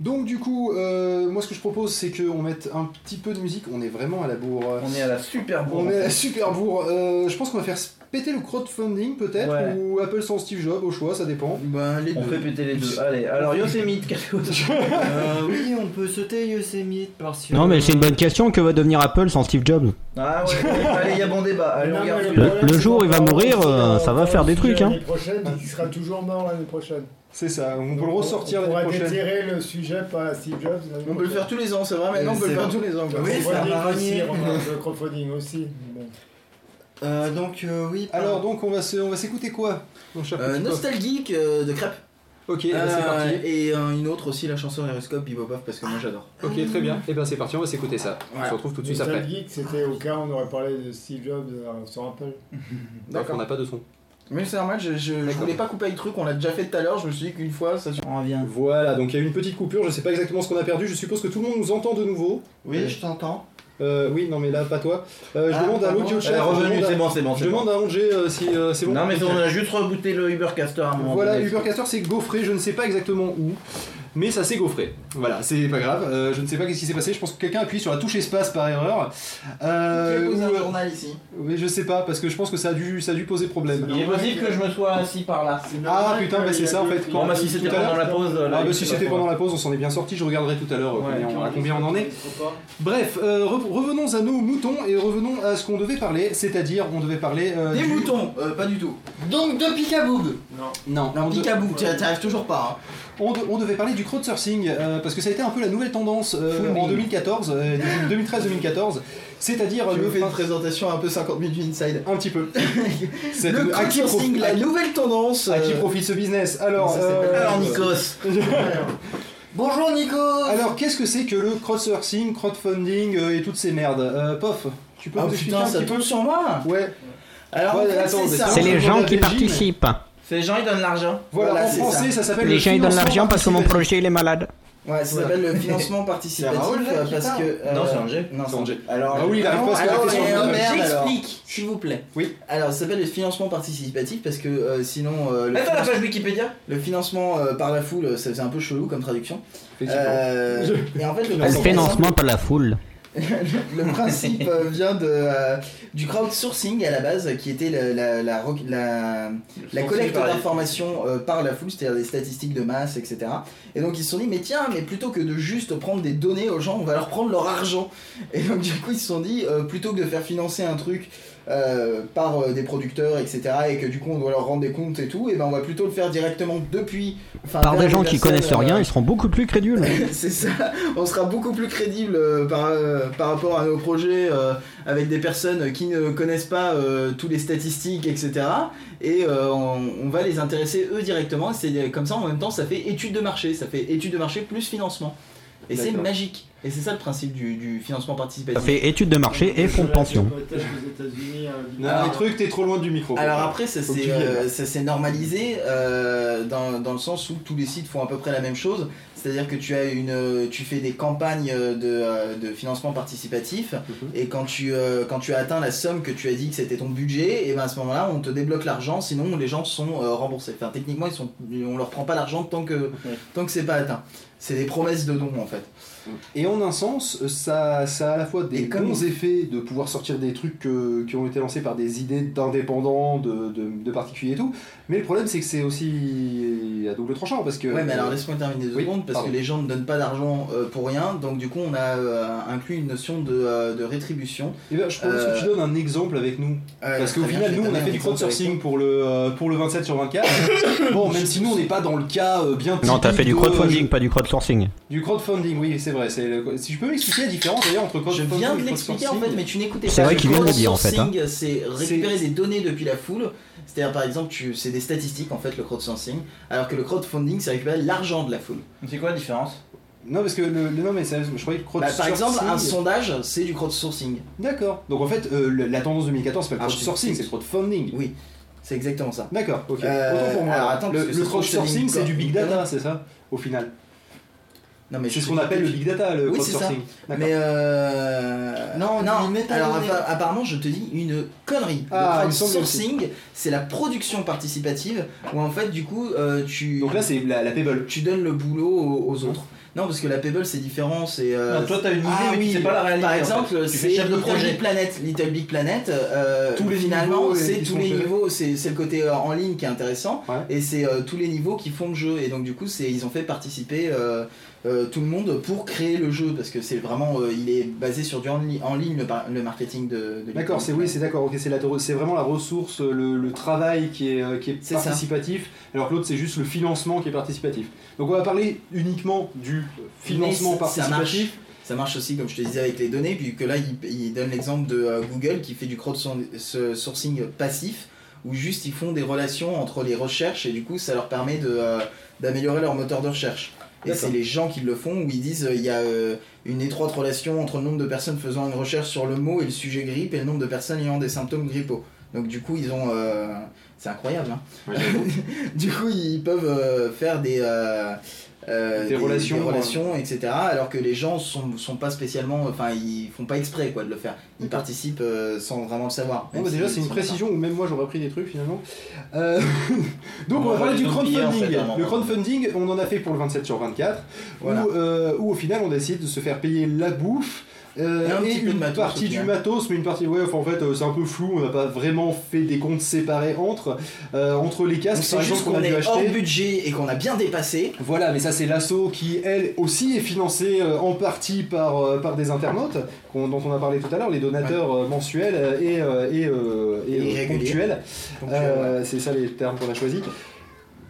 Donc du coup, euh, moi ce que je propose c'est qu'on mette un petit peu de musique. On est vraiment à la bourre. On est à la super bourre. On est à la super bourre. Euh, je pense qu'on va faire péter le crowdfunding peut-être Ouais. ou Apple sans Steve Jobs au choix, ça dépend. Ben, les On deux. fait péter les deux. Allez, alors Yosemite, qu'est-ce que Euh, oui, on peut sauter Yosemite parce que. Non, mais c'est une bonne question. Que va devenir Apple sans Steve Jobs Ah ouais, allez, il y a bon débat. Allez, on regarde celui-là. problème, le c'est jour il va va mourir, euh, ça va faire des trucs, hein. L'année prochaine, il sera toujours mort l'année prochaine. C'est ça, on peut le ressortir on prochaine. déterrer le sujet par Steve Jobs. On peut le faire tous les ans, c'est vrai, maintenant on peut le faire tous les ans. Oui, Le marronnier. remarque, le crowdfunding aussi. Euh, donc, euh, oui. Alors donc on va se- on va s'écouter quoi mon cher Euh, petit Pop nostalgique euh, de crêpes. Ok, eh ben, c'est Euh, parti. Et euh, une autre aussi, la chanson Aeroscope Bebop parce que moi j'adore. Ok, très bien. Et ben c'est parti, on va s'écouter ça. On Voilà. se retrouve tout de suite après. Nostalgique, c'était au cas où on aurait parlé de Steve Jobs euh, sur Apple. Donc on n'a pas de son. Mais c'est normal, je, je, je D'accord. voulais pas couper avec le truc, on l'a déjà fait tout à l'heure, je me suis dit qu'une fois ça. On revient. Voilà, donc il y a eu une petite coupure, je sais pas exactement ce qu'on a perdu, je suppose que tout le monde nous entend de nouveau. Oui, je t'entends. Euh, oui, non mais là, pas toi. Euh, je Ah, demande à l'audio Elle est chat. revenue, je demande à- c'est bon, c'est bon. Je bon. demande à Angé euh, si euh, c'est bon. Non, mais on a juste rebooté le Ubercaster à un moment Voilà. Ubercaster c'est gaufré, je ne sais pas exactement où, mais ça s'est gaufré. Voilà, c'est pas grave, euh, je ne sais pas ce qui s'est passé, je pense que quelqu'un a appuyé sur la touche espace par erreur. Euh, ou- un journal ici Oui, je sais pas, parce que je pense que ça a dû, ça a dû poser problème. Il est possible que je me sois assis par là. Ah putain, bah c'est ça en fait. Bon, bah si c'était pendant la pause. là, Ah bah si c'était pendant la pause, on s'en est bien sorti, je regarderai tout à l'heure euh, Ouais, combien- à combien on en est. Bref, euh, re- revenons à nos moutons et revenons à ce qu'on devait parler, c'est-à-dire on devait parler euh, Des du- moutons euh, Pas du tout. Donc, de Picaboo Non. Non, on, Picaboo, t'y t'y arrives toujours pas. On de- on devait parler du crowdsourcing euh, parce que ça a été un peu la nouvelle tendance euh, en 2014, euh, 2013-2014, c'est-à-dire Hein. Tu le me fais une présentation un peu 50 minutes inside. un petit peu. Cette- Le crowdsourcing, la nouvelle tendance. à qui euh, profite ce business Alors, Ça euh, Alors, Nikos. Bonjour Nico alors qu'est-ce que c'est que le crowdsourcing, crowdfunding euh, et toutes ces merdes? Euh, Pof, tu peux Ah nous expliquer putain, un ça petit peu tombe sur moi Ouais, Alors, Ouais, en fait, attends, c'est les gens qui participent. C'est les gens, ils donnent l'argent. voilà, Voilà, en c'est français ça, s'appelle Les le gens ils donnent l'argent parce que mon projet il est malade. Ouais, ça s'appelle le financement participatif euh, parce parle. que. euh, Non, c'est Angers. Non, C'est Angers. Alors, Ah oui, il arrive pas à. J'explique. S'il vous plaît. Oui. Alors, ça s'appelle le financement participatif parce que euh, sinon. euh, le, Attends, la page Wikipédia le financement euh, par la foule, ça faisait un peu chelou comme traduction. Euh, et en fait, le financement par la foule. le principe euh, vient de, euh, du crowdsourcing à la base, qui était la, la, la, ro- la- la collecte d'informations euh, par la foule, c'est-à-dire des statistiques de masse, etc. Et donc ils se sont dit, mais tiens, mais plutôt que de juste prendre des données aux gens, on va leur prendre leur argent. Et donc du coup ils se sont dit, euh, plutôt que de faire financer un truc euh, par euh, des producteurs, etc., et que du coup on doit leur rendre des comptes et tout, et ben on va plutôt le faire directement depuis. Par des gens qui connaissent euh, rien, ils seront beaucoup plus crédules. c'est ça, on sera beaucoup plus crédible euh, par, euh, par rapport à nos projets euh, avec des personnes qui ne connaissent pas euh, tous les statistiques, etc. Et euh, on, on va les intéresser eux directement. C'est comme ça en même temps, ça fait étude de marché, ça fait étude de marché plus financement. Et c'est magique. Et c'est ça le principe du, du financement Ça participatif. fait études de marché et fonds de pension. Euh, Non, Alors- les trucs, t'es trop loin du micro. Alors après, ça s'est euh, ça normalisé euh, dans, dans le sens où tous les sites font à peu près la même chose. C'est-à-dire que tu as une, euh, tu fais des campagnes de, euh, de financement participatif Mhm. et quand tu, euh, quand tu as atteint la somme que tu as dit que c'était ton budget, et ben à ce moment-là, on te débloque l'argent. Sinon, les gens sont euh, remboursés. Enfin, techniquement, ils sont, on leur prend pas l'argent tant que, tant que c'est pas atteint. C'est des promesses de dons en fait. Et en un sens, ça, ça a à la fois des bons effets de pouvoir sortir des trucs que- qui ont été lancés par des idées d'indépendants, de, de, de particuliers et tout. Mais le problème, c'est que c'est aussi à double tranchant parce que. Ouais, mais alors laisse-moi terminer deux Oui, secondes parce pardon. que les gens ne donnent pas d'argent euh, pour rien. Donc, du coup, on a euh, inclus une notion de, euh, de rétribution. Eh ben, je propose que tu donnes un exemple avec nous. Euh, Parce qu'au bien, final, je nous, on a fait du crowdsourcing pour le, euh, pour le 27 sur 24. bon, même si nous, on n'est pas dans le cas euh, bien Non, t'as fait du de- crowdfunding, pas du crowdsourcing. Du crowdfunding, oui, c'est vrai. le- Si je peux m'expliquer la différence d'ailleurs entre Je crowdfunding viens et de l'expliquer en fait, mais tu n'écoutais pas. C'est vrai qu'il vient de le dire, en fait, hein. crowdsourcing, C'est récupérer des données depuis la foule. C'est-à-dire par exemple, tu... c'est des statistiques en fait le crowdsourcing, alors que le crowdfunding c'est récupérer l'argent de la foule. C'est quoi la différence? Non, parce que le, le- non, mais ça, je croyais que Bah, par crowdsourcing- exemple, un sondage, c'est du crowdsourcing. D'accord. Donc en fait, euh, le- la tendance 2014, c'est pas le Ah, crowdsourcing, c'est le crowdfunding. Oui, c'est exactement ça. D'accord, ok. Euh, Autant pour moi. alors, attends, le, le crowdsourcing, c'est du big data, c'est ça Au final. Non, mais C'est ce qu'on appelle le big data, le Oui, c'est ça. crowdsourcing. Mais euh... Non, non. Alors appa- apparemment, je te dis une connerie. Ah, le crowdsourcing, c'est la production participative où en fait, du coup, euh, tu Donc là, c'est la, la Pebble. tu donnes le boulot aux, aux autres. Non, parce que la Pebble c'est différent, c'est. euh, Non, toi, t'as une idée, ah mais oui, sais pas la réalité. Par en fait. exemple, tu c'est fais chef de Little projet. Big Planet. Little Big Planet, euh, Tous les finalement, c'est tous les niveaux, c'est c'est le côté euh, en ligne qui est intéressant, Ouais. et c'est euh, tous les niveaux qui font le jeu. Et donc, du coup, c'est ils ont fait participer euh, tout le monde pour créer le jeu, parce que c'est vraiment, euh, il est basé sur du en, li- en ligne le, marketing de. de D'accord, c'est oui, c'est d'accord. Ok, c'est la, c'est vraiment la ressource, le, le travail qui est, euh, qui est ça. participatif, alors que l'autre c'est juste le financement qui est participatif. Donc on va parler uniquement du financement ça- participatif. marche. Ça marche aussi, comme je te disais, avec les données, vu que là, il, il donne l'exemple de euh, Google qui fait du crowdsourcing passif, où juste ils font des relations entre les recherches et du coup, ça leur permet euh, d'améliorer leur moteur de recherche. Et c'est les gens qui le font, où ils disent euh, il y a euh, une étroite relation entre le nombre de personnes faisant une recherche sur le mot et le sujet grippe et le nombre de personnes ayant des symptômes grippaux. Donc du coup, ils ont... euh, c'est incroyable, hein. Ouais, du coup, ils peuvent euh, faire des, euh, euh, Des relations, des relations, etc. Alors que les gens sont, sont pas spécialement, enfin, ils font pas exprès quoi de le faire. Ils participent euh, sans vraiment le savoir. Bon, bah, déjà, c'est une précision où même moi j'aurais pris des trucs finalement. Euh, Donc, on On va parler du en crowdfunding. fait, le crowdfunding, on en a fait pour le 27 sur 24, Voilà. où, euh, où au final on a essayé de se faire payer la bouffe. Euh, Et un et petit peu de une matos, partie du final. matos, mais une partie, ouais, enfin, en fait, euh, c'est un peu flou, on n'a pas vraiment fait des comptes séparés entre, euh, entre les casques, c'est juste qu'on dû est hors budget et qu'on a bien dépassé. Voilà, mais ça c'est l'assaut qui, elle aussi, est financée euh, en partie par, par des internautes, dont on a parlé tout à l'heure, les donateurs mensuels et, et, et, ponctuels. C'est ça les termes qu'on a choisis.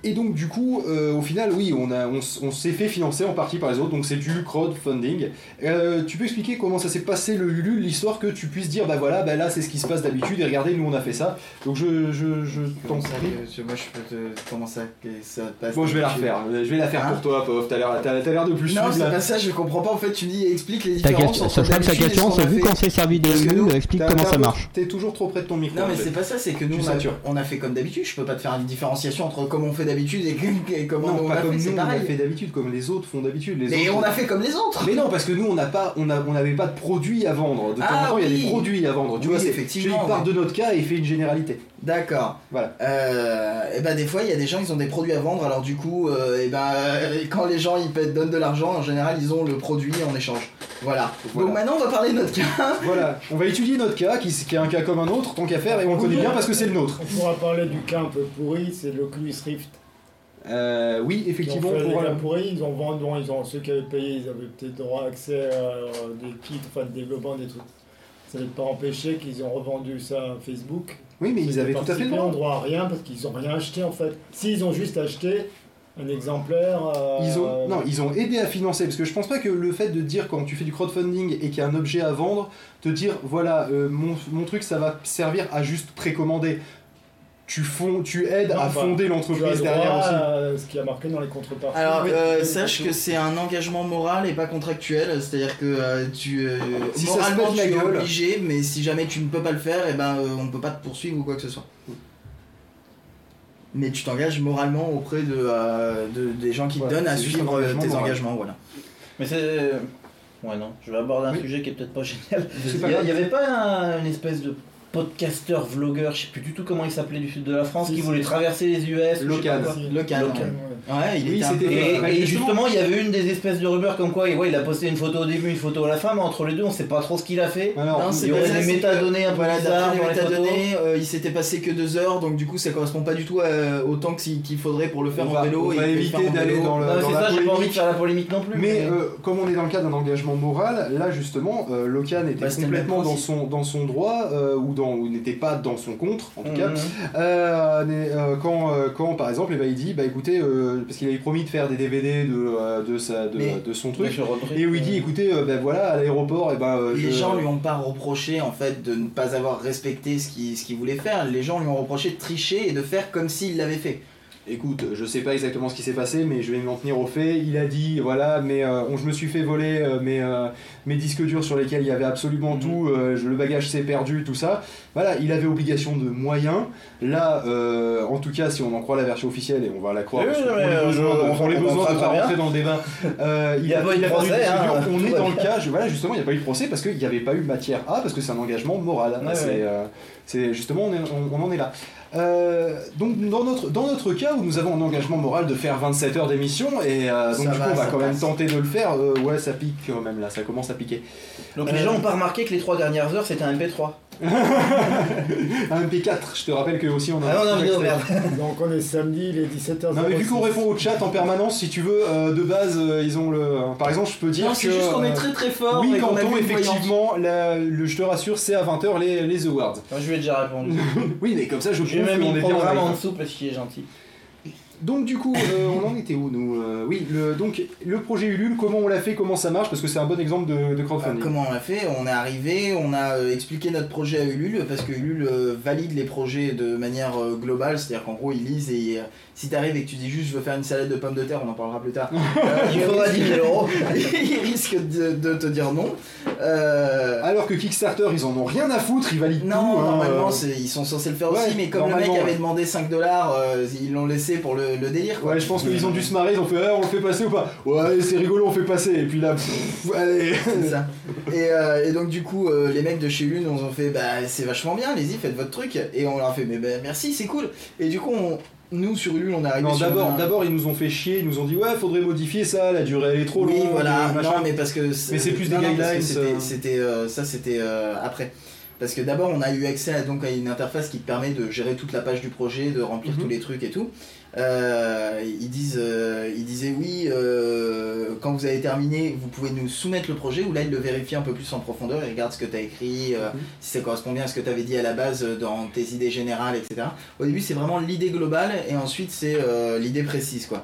Et donc du coup, euh, au final, oui, on, a, on, s'est fait financer en partie par les autres, donc c'est du crowdfunding. Euh, tu peux expliquer comment ça s'est passé le Ulule, l'histoire que tu puisses dire, bah voilà, bah là c'est ce qui se passe d'habitude, et regardez, nous on a fait ça. Donc je, je, je t'en comment ça, prie. je- moi je peux te. Comment ça que ça passe Bon, je vais la refaire, je vais la faire Hein pour toi, Pov, t'as l'air t'as- t'as l'air de plus Non, c'est pas ça, je comprends pas. En fait, tu me dis, explique les Ta différences. question, entre ce sera que ce question, c'est a vu qu'on s'est servi Lulu, nous, explique comment ça marche. T'es toujours trop près de ton micro. Non mais c'est pas ça, c'est que nous on a, on a fait comme d'habitude, je peux pas te faire une différenciation entre comment on fait d'habitude et, et comment Non, on pas a comme fait, nous on a fait d'habitude, comme les autres font d'habitude. Les Mais autres- on a fait comme les autres Mais non, parce que nous, on n'a pas, on a, on n'avait pas de produits à vendre. De temps Ah en temps, il y a oui. des produits à vendre. Tu Oui, vois, c'est- effectivement, part oui. de notre cas et fait une généralité. D'accord. Voilà. Euh, et ben des fois il y a des gens ils ont des produits à vendre alors du coup euh, et ben euh, quand les gens ils donnent de l'argent en général ils ont le produit en échange. Voilà. Voilà. Donc maintenant on va parler de notre cas. Voilà. On va étudier notre cas, qui, qui est un cas comme un autre, tant qu'à faire, et on le connaît bien parce que c'est le nôtre. On pourra parler du cas un peu pourri, c'est l'Oculus Rift. Euh, oui, Ils ont effectivement. fait pour, euh, pourris, ils ont vendu, ils ont, ceux qui avaient payé, ils avaient peut-être droit à accès à des kits, enfin de développement, des trucs. Ça n'avait pas empêché qu'ils ont revendu ça à Facebook. oui, mais ils avaient tout à fait le droit. droit à rien parce qu'ils n'ont rien acheté en fait. S'ils ont juste acheté un exemplaire. euh, Ils ont, non, ils ont aidé à financer, parce que je pense pas que le fait de dire quand tu fais du crowdfunding et qu'il y a un objet à vendre, te dire voilà, euh, mon, mon truc ça va servir à juste précommander. Tu, fonds, tu aides Non, à bah, fonder l'entreprise derrière aussi. à ce qui a marqué dans les contreparties. Alors Oui, euh, sache que c'est un engagement moral et pas contractuel, c'est-à-dire que euh, tu euh, Si moralement tu es gueule. obligé, mais si jamais tu ne peux pas le faire, et ben euh, on ne peut pas te poursuivre ou quoi que ce soit. Mais tu t'engages moralement auprès de, euh, de- des gens qui te donnent à suivre engagement tes moral. engagements, voilà. Mais c'est. Ouais, non, je vais aborder un Oui. sujet qui est peut-être pas génial. Il pas y, a- grave. il y avait pas un- une espèce de podcasteur, vlogueur, je sais plus du tout comment il s'appelait du sud de la France, qui voulait traverser les US. calme. Local. Ouais. Il Oui, était peu- Et, et justement- il y avait une des espèces de rumeurs comme quoi ouais, il a posté une photo au début, une photo à la fin, mais entre les deux, on sait pas trop ce qu'il a fait. Alors, Non, c'est il y aurait des métadonnées un peu Voilà, bizarres les métadonnées, euh, il s'était passé que deux heures, donc du coup ça correspond pas du tout à- au temps qu'il faudrait pour le faire on en va, vélo. on et va éviter d'aller dans, le, Non, mais dans c'est la ça, j'ai pas envie de polémique. faire la polémique non plus. Mais euh, comme on est dans le cadre d'un engagement moral, là justement, euh, Locan était Bah, complètement dans son, dans son droit, euh, ou, dans, ou n'était pas dans son contre, en tout cas. Mhm. Euh, mais, euh, quand, euh, quand par exemple, eh ben, il dit, bah écoutez, euh, parce qu'il avait promis de faire des DVD de, euh, de, sa, de, Mais- de son truc, et où il dit, euh, écoutez, euh, ben voilà, à l'aéroport, et ben. euh, Les je- gens lui ont pas reproché en fait de ne pas avoir respecté ce qu'il ce qu'il voulait faire. Les gens lui ont reproché de tricher et de faire comme s'il l'avait fait. Écoute, je sais pas exactement ce qui s'est passé, mais je vais m'en tenir aux faits. Il a dit, voilà, mais euh, on- je me suis fait voler euh, mes, euh, mes disques durs sur lesquels il y avait absolument Mhm. tout, le bagage s'est perdu, tout ça. Voilà, il avait obligation de moyens. Là, en tout cas, si on en croit la version officielle, et on va la croire, Oui, parce oui, besoins, je- on- pour les on besoins de bien. rentrer dans le débat, Il y a pas eu de procès, hein. On est dans le cas, je- voilà, justement, il n'y a pas eu de procès parce qu'il n'y avait pas eu matière A, parce que c'est un engagement moral. Ouais, c'est, ouais. c'est justement, on, est- on- on en est là. Euh, donc dans notre, dans notre cas où nous avons un engagement moral de faire 27 heures d'émission et euh, donc Ça du va, coup on va quand même tenter de le faire, euh, ouais ça pique quand même là, ça commence à piquer. Donc les gens ont pas remarqué que les trois dernières heures c'était un MP3. Un MP4, je te rappelle que aussi on a... Ah non, non. Donc on est samedi, il est 17h06. Non mais vu qu'on répond au chat en permanence, si tu veux, euh, de base ils ils ont le... Par exemple je peux dire Non, que... c'est juste qu'on est euh, très très fort. Oui, voyante. effectivement, la- le, je te rassure, c'est à 20h les, les awards. Je lui ai déjà répondu. Oui, mais comme ça, je Je prouve même mis le est bien en programme en dessous parce qu'il est gentil. Donc du coup, euh, on en était où nous Euh, Oui, le, donc le projet Ulule, comment on l'a fait, comment ça marche, parce que c'est un bon exemple de, de Euh, crowdfunding. Comment on l'a fait On est arrivé, on a expliqué notre projet à Ulule parce que Ulule valide les projets de manière globale, c'est-à-dire qu'en gros ils lisent et si t'arrives et que tu dis juste je veux faire une salade de pommes de terre, on en parlera plus tard. Il faudra 10 000 euros. ils risquent de, de te dire non. Alors que Kickstarter, ils en ont rien à foutre, ils valident non, tout. hein, normalement ils sont censés le faire Ouais, aussi, mais comme le mec avait demandé 5 dollars, ils l'ont laissé pour le, le délire. Quoi. Ouais, je pense qu'ils ont dû se marrer, ils ont fait ah, on le fait passer ou pas Ouais, c'est rigolo, on fait passer. Et puis là, pff, allez. C'est ça. Et, euh, et donc du coup, euh, les mecs de chez Lune nous ont fait bah c'est vachement bien, allez-y, faites votre truc. Et on leur a fait mais bah, merci, c'est cool. Et du coup, on- nous sur Ulule, on est arrivé Non, d'abord, un- d'abord, ils nous ont fait chier, ils nous ont dit ouais, faudrait modifier ça, la durée elle est trop longue. Oui, voilà. Non, mais parce que Mais c'est plus des non, guidelines, C'était, euh. ça, c'était euh, après. Parce que d'abord, on a eu accès à, donc, à une interface qui te permet de gérer toute la page du projet, de remplir Mhm. tous les trucs et tout. Euh, ils, disent, euh, ils disaient oui, euh, quand vous avez terminé, vous pouvez nous soumettre le projet, où là, ils le vérifient un peu plus en profondeur, ils regardent ce que tu as écrit, Mhm. si ça correspond bien à ce que tu avais dit à la base dans tes idées générales, etc. Au début, c'est vraiment l'idée globale, et ensuite, c'est l'idée précise. quoi.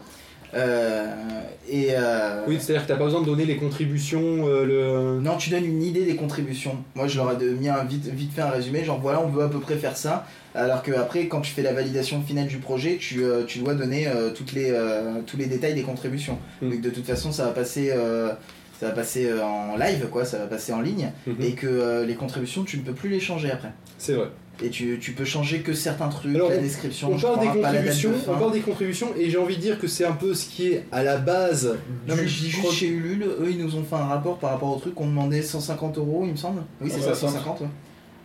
Et, Oui, c'est-à-dire que t'as pas besoin de donner les contributions, le. non, tu donnes une idée des contributions. Moi, je leur ai mis un vite, vite fait un résumé, genre voilà, on veut à peu près faire ça. Alors que après, quand tu fais la validation finale du projet, tu, euh, tu dois donner euh, toutes les, euh, tous les détails des contributions. Mm. Donc de toute façon, ça va passer, ça va passer en live, quoi, ça va passer en ligne, Mhm. et que les contributions, tu ne peux plus les changer après. C'est vrai. Et tu, tu peux changer que certains trucs, Alors, la on- description, On parle des de contributions, on parle des contributions, et j'ai envie de dire que c'est un peu ce qui est à la base Non du mais je dis juste chez Ulule, eux ils nous ont fait un rapport par rapport au truc qu'on demandait 150 euros il me semble. Oui c'est ça, 150. 150 ouais.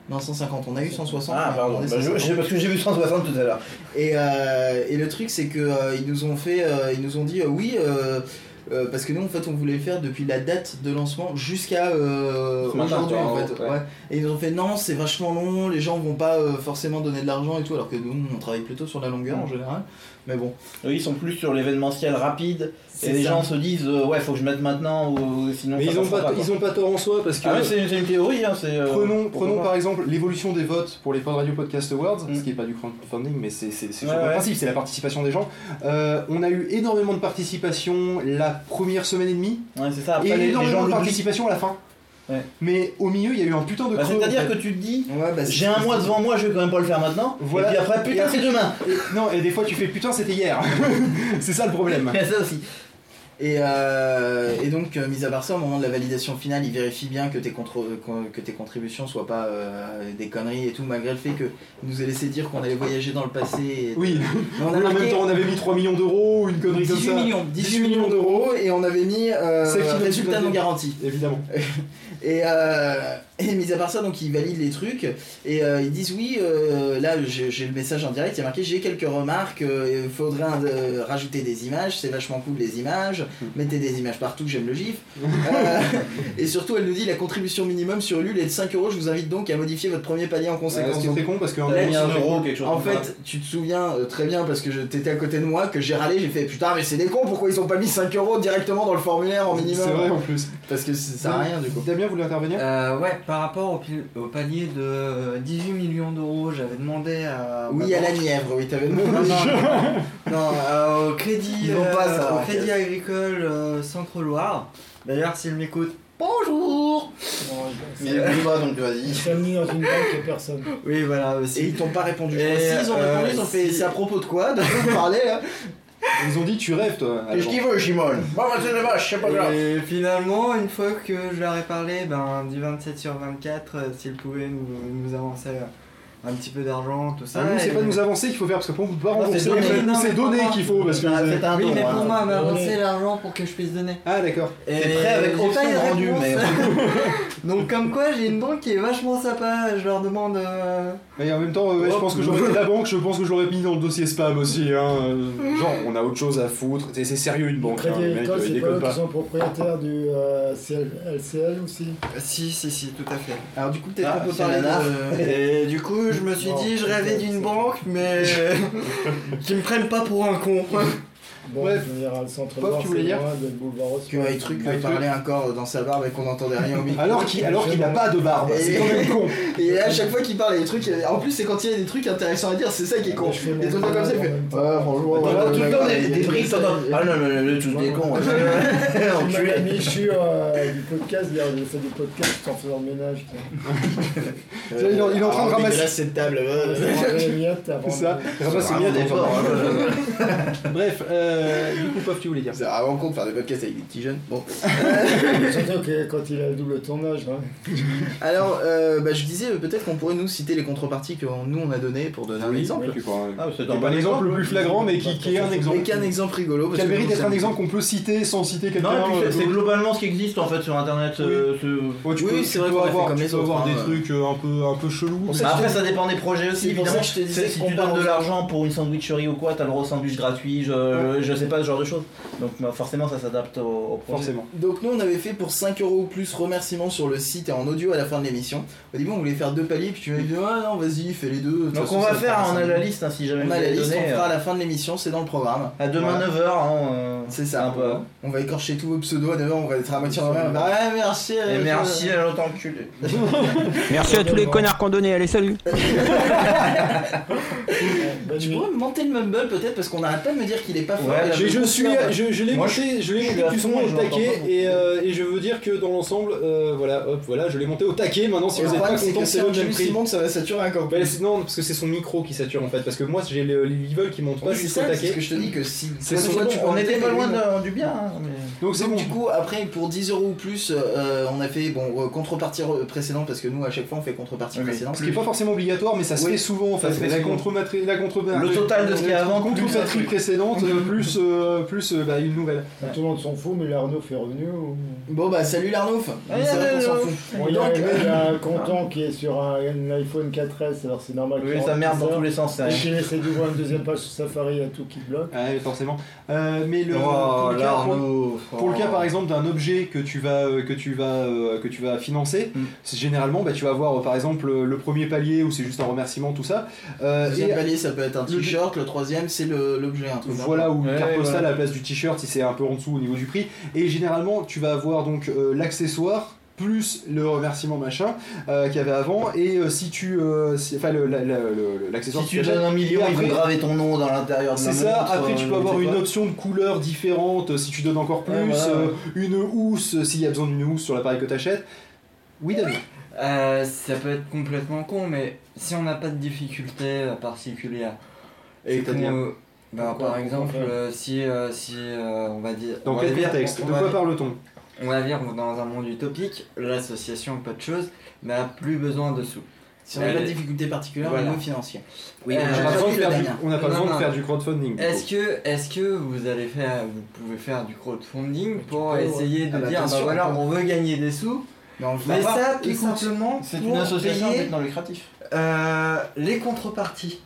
Non 150, on a eu 160. Ah, pardon. Bah, je- 150. je- parce que j'ai vu 160 tout à l'heure. Et, euh, et le truc c'est que euh, ils nous ont fait, euh, ils nous ont dit oui parce que nous en fait on voulait le faire depuis la date de lancement jusqu'à aujourd'hui en fait. ouais. Ouais. Et ils nous ont fait non c'est vachement long, les gens vont pas forcément donner de l'argent et tout alors que nous on travaille plutôt sur la longueur en général. Mais bon. Eux, ils sont plus sur l'événementiel rapide. Et les ça. gens se disent euh, ouais, faut que je mette maintenant ou sinon Mais ça ils ont, pas, ils ont pas tort en soi parce que. Ah ouais, c'est une théorie, hein, euh, Prenons, prenons par exemple l'évolution des votes pour les Pod Radio Podcast Awards, Mm. ce qui n'est pas du crowdfunding, mais c'est Ouais, le principe, c'est la participation des gens. Euh, on a eu énormément de participation la première semaine et demie, Ouais, c'est ça. Après, et les, les énormément gens de participation à la fin. Ouais. Mais au milieu, il y a eu un putain de Bah, creux. en C'est-à-dire fait. que tu te dis, Ouais, bah, j'ai un mois devant moi, je vais quand même pas le faire maintenant. Voilà. Et puis après, putain, c'est demain. Et- non, et des fois tu fais putain, c'était hier. c'est ça le problème. Ça aussi. Et, euh, et donc, euh, mis à part ça, au moment de la validation finale, il vérifie bien que tes, contro- que tes contributions soient pas euh, des conneries et tout, malgré le fait que nous ait laissé dire qu'on allait voyager dans le passé. Et... Oui, Mais on a en même temps on avait mis 3 millions d'euros, ou une connerie comme 18 ça. millions, 18 millions d'euros et on avait mis résultat non garanti. Évidemment. Et, euh, et mis à part ça, donc ils valident les trucs et euh, ils disent oui, euh, là j'ai le message en direct, il y a marqué j'ai quelques remarques, euh, il faudrait euh, rajouter des images, c'est vachement cool les images, mettez des images partout, j'aime le gif. Euh, et surtout elle nous dit la contribution minimum sur Ulule est de 5 euros, je vous invite donc à modifier votre premier palier en conséquence. ce qui est très con parce qu'en c'est- En comme ça. fait, tu te souviens très bien parce que t'étais à côté de moi que j'ai râlé, j'ai fait putain mais c'est des cons, pourquoi ils ont pas mis 5 euros directement dans le formulaire en minimum? C'est vrai en plus. Parce que ça sert à rien du coup. Damien voulait intervenir? Ouais, par rapport au, au palier de euh, 18 millions d'euros, j'avais demandé à. Oui, à la Nièvre, oui, t'avais Non, non, non, non, euh, au crédit, pas, euh, ça, au crédit agricole euh, Centre-Loire. D'ailleurs, s'il m'écoute, Bonjour Non, Mais pas donc Ils vas-y. sont mis dans une banque et personne. Oui, voilà aussi. Et ils t'ont pas répondu. Et, si ils ont euh, répondu, ils ont fait c'est à propos de quoi De quoi vous parlez là? Ils ont dit tu rêves toi. Qu'est-ce qu'il veut, Shimon Bon, bah, c'est pas grave. Et finalement, une fois que je leur ai parlé, ben, du 27 sur 24, euh, s'ils pouvaient nous, nous avancer euh, un petit peu d'argent, tout ça. Ah, nous, c'est et- pas nous avancer qu'il faut faire parce que pour on peut pas rembourser. c'est donner. C'est qu'il faut parce que. Ah, c'est un Oui, don, mais hein. pour moi, m'avancer l'argent pour que je puisse donner. Ah d'accord. Et T'es prêt avec j'ai option pas eu de de rendu, réponse. Donc, comme quoi, j'ai une banque qui est vachement sympa. Je leur demande. euh, Mais en même temps, ouais, je pense que j'aurais la banque, je pense que je l'aurais mis dans le dossier spam aussi. Hein. Euh, Genre, on a autre chose à foutre. C'est c'est sérieux une banque. hein, euh, c'est pas eux qui sont propriétaires du euh, CL LCL aussi? Si, si, si, tout à fait. Alors, du coup, peut-être Ah, qu'on peut parler de. Et du coup, je me suis Non, dit, je rêvais d'une c'est- banque, mais qui me prennent pas pour un con. Bon, Bref. le centre Nord, tu voulais dire Que un truc parlait encore dans sa barbe et qu'on n'entendait rien au micro. Alors qu'il alors qu'il a pas de barbe, c'est quand même con. Et à chaque fois qu'il parle, il y a des trucs. En plus, c'est quand il y a des trucs intéressants à dire, c'est ça qui est con. Mon Des trucs comme ça, il fait. en. Ouais, ouais, vas ouais, tout le ouais, temps ouais, des, des ouais, briques, ouais, ouais. Ah non, non, non, non, tous des cons. ouais. Je suis suis euh, du podcast, d'ailleurs, j'ai fait du podcast en faisant le ménage. Il est en- il est en train de Ah, ramasser- dégueulasse, cette table. ouais. Les. C'est ça. de- Ramasse ses Vraiment miettes, des. Bref, euh, du coup, Pof, tu voulais dire C'est vraiment con de faire des podcasts avec des petits jeunes. Bon. Surtout que quand il a le double tournage. hein. Alors, euh, bah, je disais euh, peut-être qu'on pourrait nous citer les contreparties que nous on a données pour donner un exemple. Oui, ouais. Ah, c'est Qui est pas l'exemple le plus flagrant, mais qui, qui est un exemple. Et qu'un exemple rigolo. Qui a le mérite d'être un exemple qu'on peut citer sans citer quelqu'un. Non, c'est- euh, globalement ce qui existe en fait sur internet. euh, ce- Ouais, Oui, c'est vrai qu'on avoir, comme tu les peux autres, avoir hein, des ouais. trucs euh, un peu, un peu chelous. Mais- Après, ça dépend des projets aussi, évidemment. ça que je te disais C'est- Si tu parle donnes de l'argent pour une sandwicherie ou quoi, t'as le droit au sandwich gratuit, je, je sais pas, ce genre de choses. Donc bah, forcément, ça s'adapte au, au projet. Forcément. Donc nous on avait fait pour 5 euros plus remerciements sur le site et en audio à la fin de l'émission. Au début on voulait faire deux paliers puis tu m'as dit ouais non vas-y fais les deux. De Donc façon, on va faire, on a la liste hein, si jamais On a la liste, donné. on fera à euh, la fin de l'émission, c'est dans le programme. À demain Voilà. 9h. C'est ça. Un peu. On va écorcher tous vos pseudos à 9h, on va être à moitié en même. Ouais merci. Et euh, merci à l'autre enculé. Merci à tous les connards qu'on donnait. Allez, salut. Tu pourrais me monter le mumble peut-être parce qu'on arrête pas de me dire qu'il est pas fort. Ouais, je suis, je, je l'ai monté, je l'ai monté plus ou moins au taquet et, euh, et je veux dire que dans l'ensemble, euh, voilà, hop, voilà, je l'ai monté au taquet. Maintenant, si Et vous êtes pas content, c'est si le même prix. Simon, ça va saturer encore Bah, plus. c'est- non, parce que c'est son micro qui sature en fait. Parce que moi, j'ai le level qui monte pas jusqu'au ça, c'est ce taquet. que je te dis que si. C'est son- on était pas loin du bien. hein, Donc c'est bon. du coup après pour 10 euros ou plus euh, on a fait bon contrepartie re- précédente parce que nous à chaque fois on fait contrepartie précédente. Ce qui est pas forcément obligatoire, mais ça se fait souvent en fait. La souvent. contre la contre Le total de ce qu'il y a avant, plus contrepartie truc. précédente, plus euh, plus euh, bah, une nouvelle. Tout le monde s'en fout, mais l'Arnaud est revenu. ou- Bon bah salut s'en fout. Bon, il y a Donc, arrivé, il y a un content qui est sur un, un iPhone 4S, alors c'est normal Oui, ça merde dans tous les sens. Et qu'il essaie d'ouvrir une deuxième page sur Safari, il y a tout qui bloque. Ah, oui, forcément. Euh, mais le, Oh, pour, le cas, pour- l'Arnaud. pour le cas Oh. par exemple d'un objet que tu vas euh, que tu vas euh, que tu vas financer, Mm. c'est généralement bah, tu vas avoir euh, par exemple le, le premier palier où c'est juste un remerciement tout ça. Euh, Le deuxième et palier ça peut être un le- t-shirt, le troisième c'est le- l'objet. Voilà, ou une Ouais, carte postale voilà. à la place du t-shirt si c'est un peu en dessous au niveau du prix. Et généralement, tu vas avoir donc euh, l'accessoire plus le remerciement machin euh, qu'il y avait avant. Et euh, si tu. euh, si- Enfin, l'accessoire Si tu donnes un million, Et ils vont après- graver ton nom dans l'intérieur C'est ça, montre, après tu euh, peux avoir une option de couleur différente si tu donnes encore plus, Ouais, voilà. euh, une housse s'il y a besoin d'une housse sur l'appareil que tu achètes. Oui, Damien. Euh, ça peut être complètement con, mais si on n'a pas de difficulté particulière, et qu'on, bah, par exemple, euh, si, euh, si euh, on va dire, Dans quel contexte on De quoi parle-t-on? on va dire dans un monde utopique, l'association pas de choses n'a plus besoin de sous. Si on n'a pas de Allez. difficulté particulière au Voilà. niveau financier. Oui, Euh, On n'a pas besoin de le faire du- Damien. on n'a pas Non, besoin de non. faire du crowdfunding. Est-ce que, est-ce que vous allez faire, vous pouvez faire du crowdfunding pour peux, ouais. essayer de Ah bah, dire, bah voilà, on veut gagner des sous, Mais on pas. ça tout Écoute, simplement C'est pour une association payer, non lucratif. euh, les contreparties.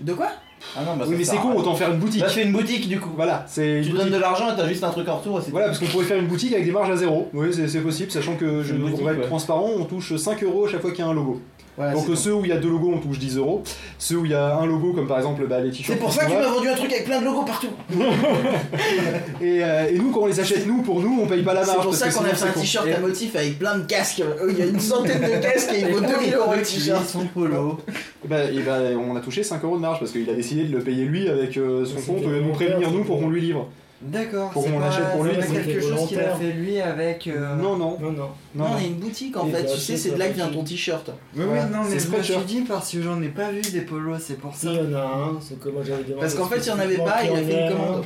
De quoi? Ah non, bah Oui, mais c'est con, autant faire une boutique. Là, je fais une boutique du coup. Voilà, c'est. Tu une donnes de l'argent et t'as juste un truc en retour. et c'est Voilà, tout. parce qu'on pourrait faire une boutique avec des marges à zéro. Oui, c'est possible, sachant que je boutique, on va être ouais. transparent, on touche 5 euros à chaque fois qu'il y a un logo. Voilà, Donc ceux où il y a deux logos, on touche 10 euros. Ceux où il y a un logo, comme par exemple bah, les t-shirts. C'est pour ça sont que tu là. m'as vendu un truc avec plein de logos partout. Et, euh, et nous, quand on les achète nous, pour nous, on paye pas la marge. C'est pour ça qu'on a fait un t-shirt à motif avec plein de casques. Euh, Il y a une centaine de casques et il vaut 2000 euros le t-shirt. son polo. Et bah, et bah, on a touché 5 euros de marge parce qu'il a décidé de le payer lui avec euh, son compte du au lieu de nous prévenir nous pour qu'on lui livre. D'accord. Pour c'est qu'on pas- l'achète pour lui, c'est quelque c'est chose qu'il a fait lui avec. euh, Non, non. Non, non. Non, il y a une boutique en fait, doit tu sais, c'est de là que vient ton t-shirt. Oui, Ouais, oui, non, c'est mais je me suis dit parce que j'en ai pas vu des polos, c'est pour ça. il y en a un, c'est que moi j'avais demandé. Parce qu'en fait, il y en avait pas, il a fait une commande.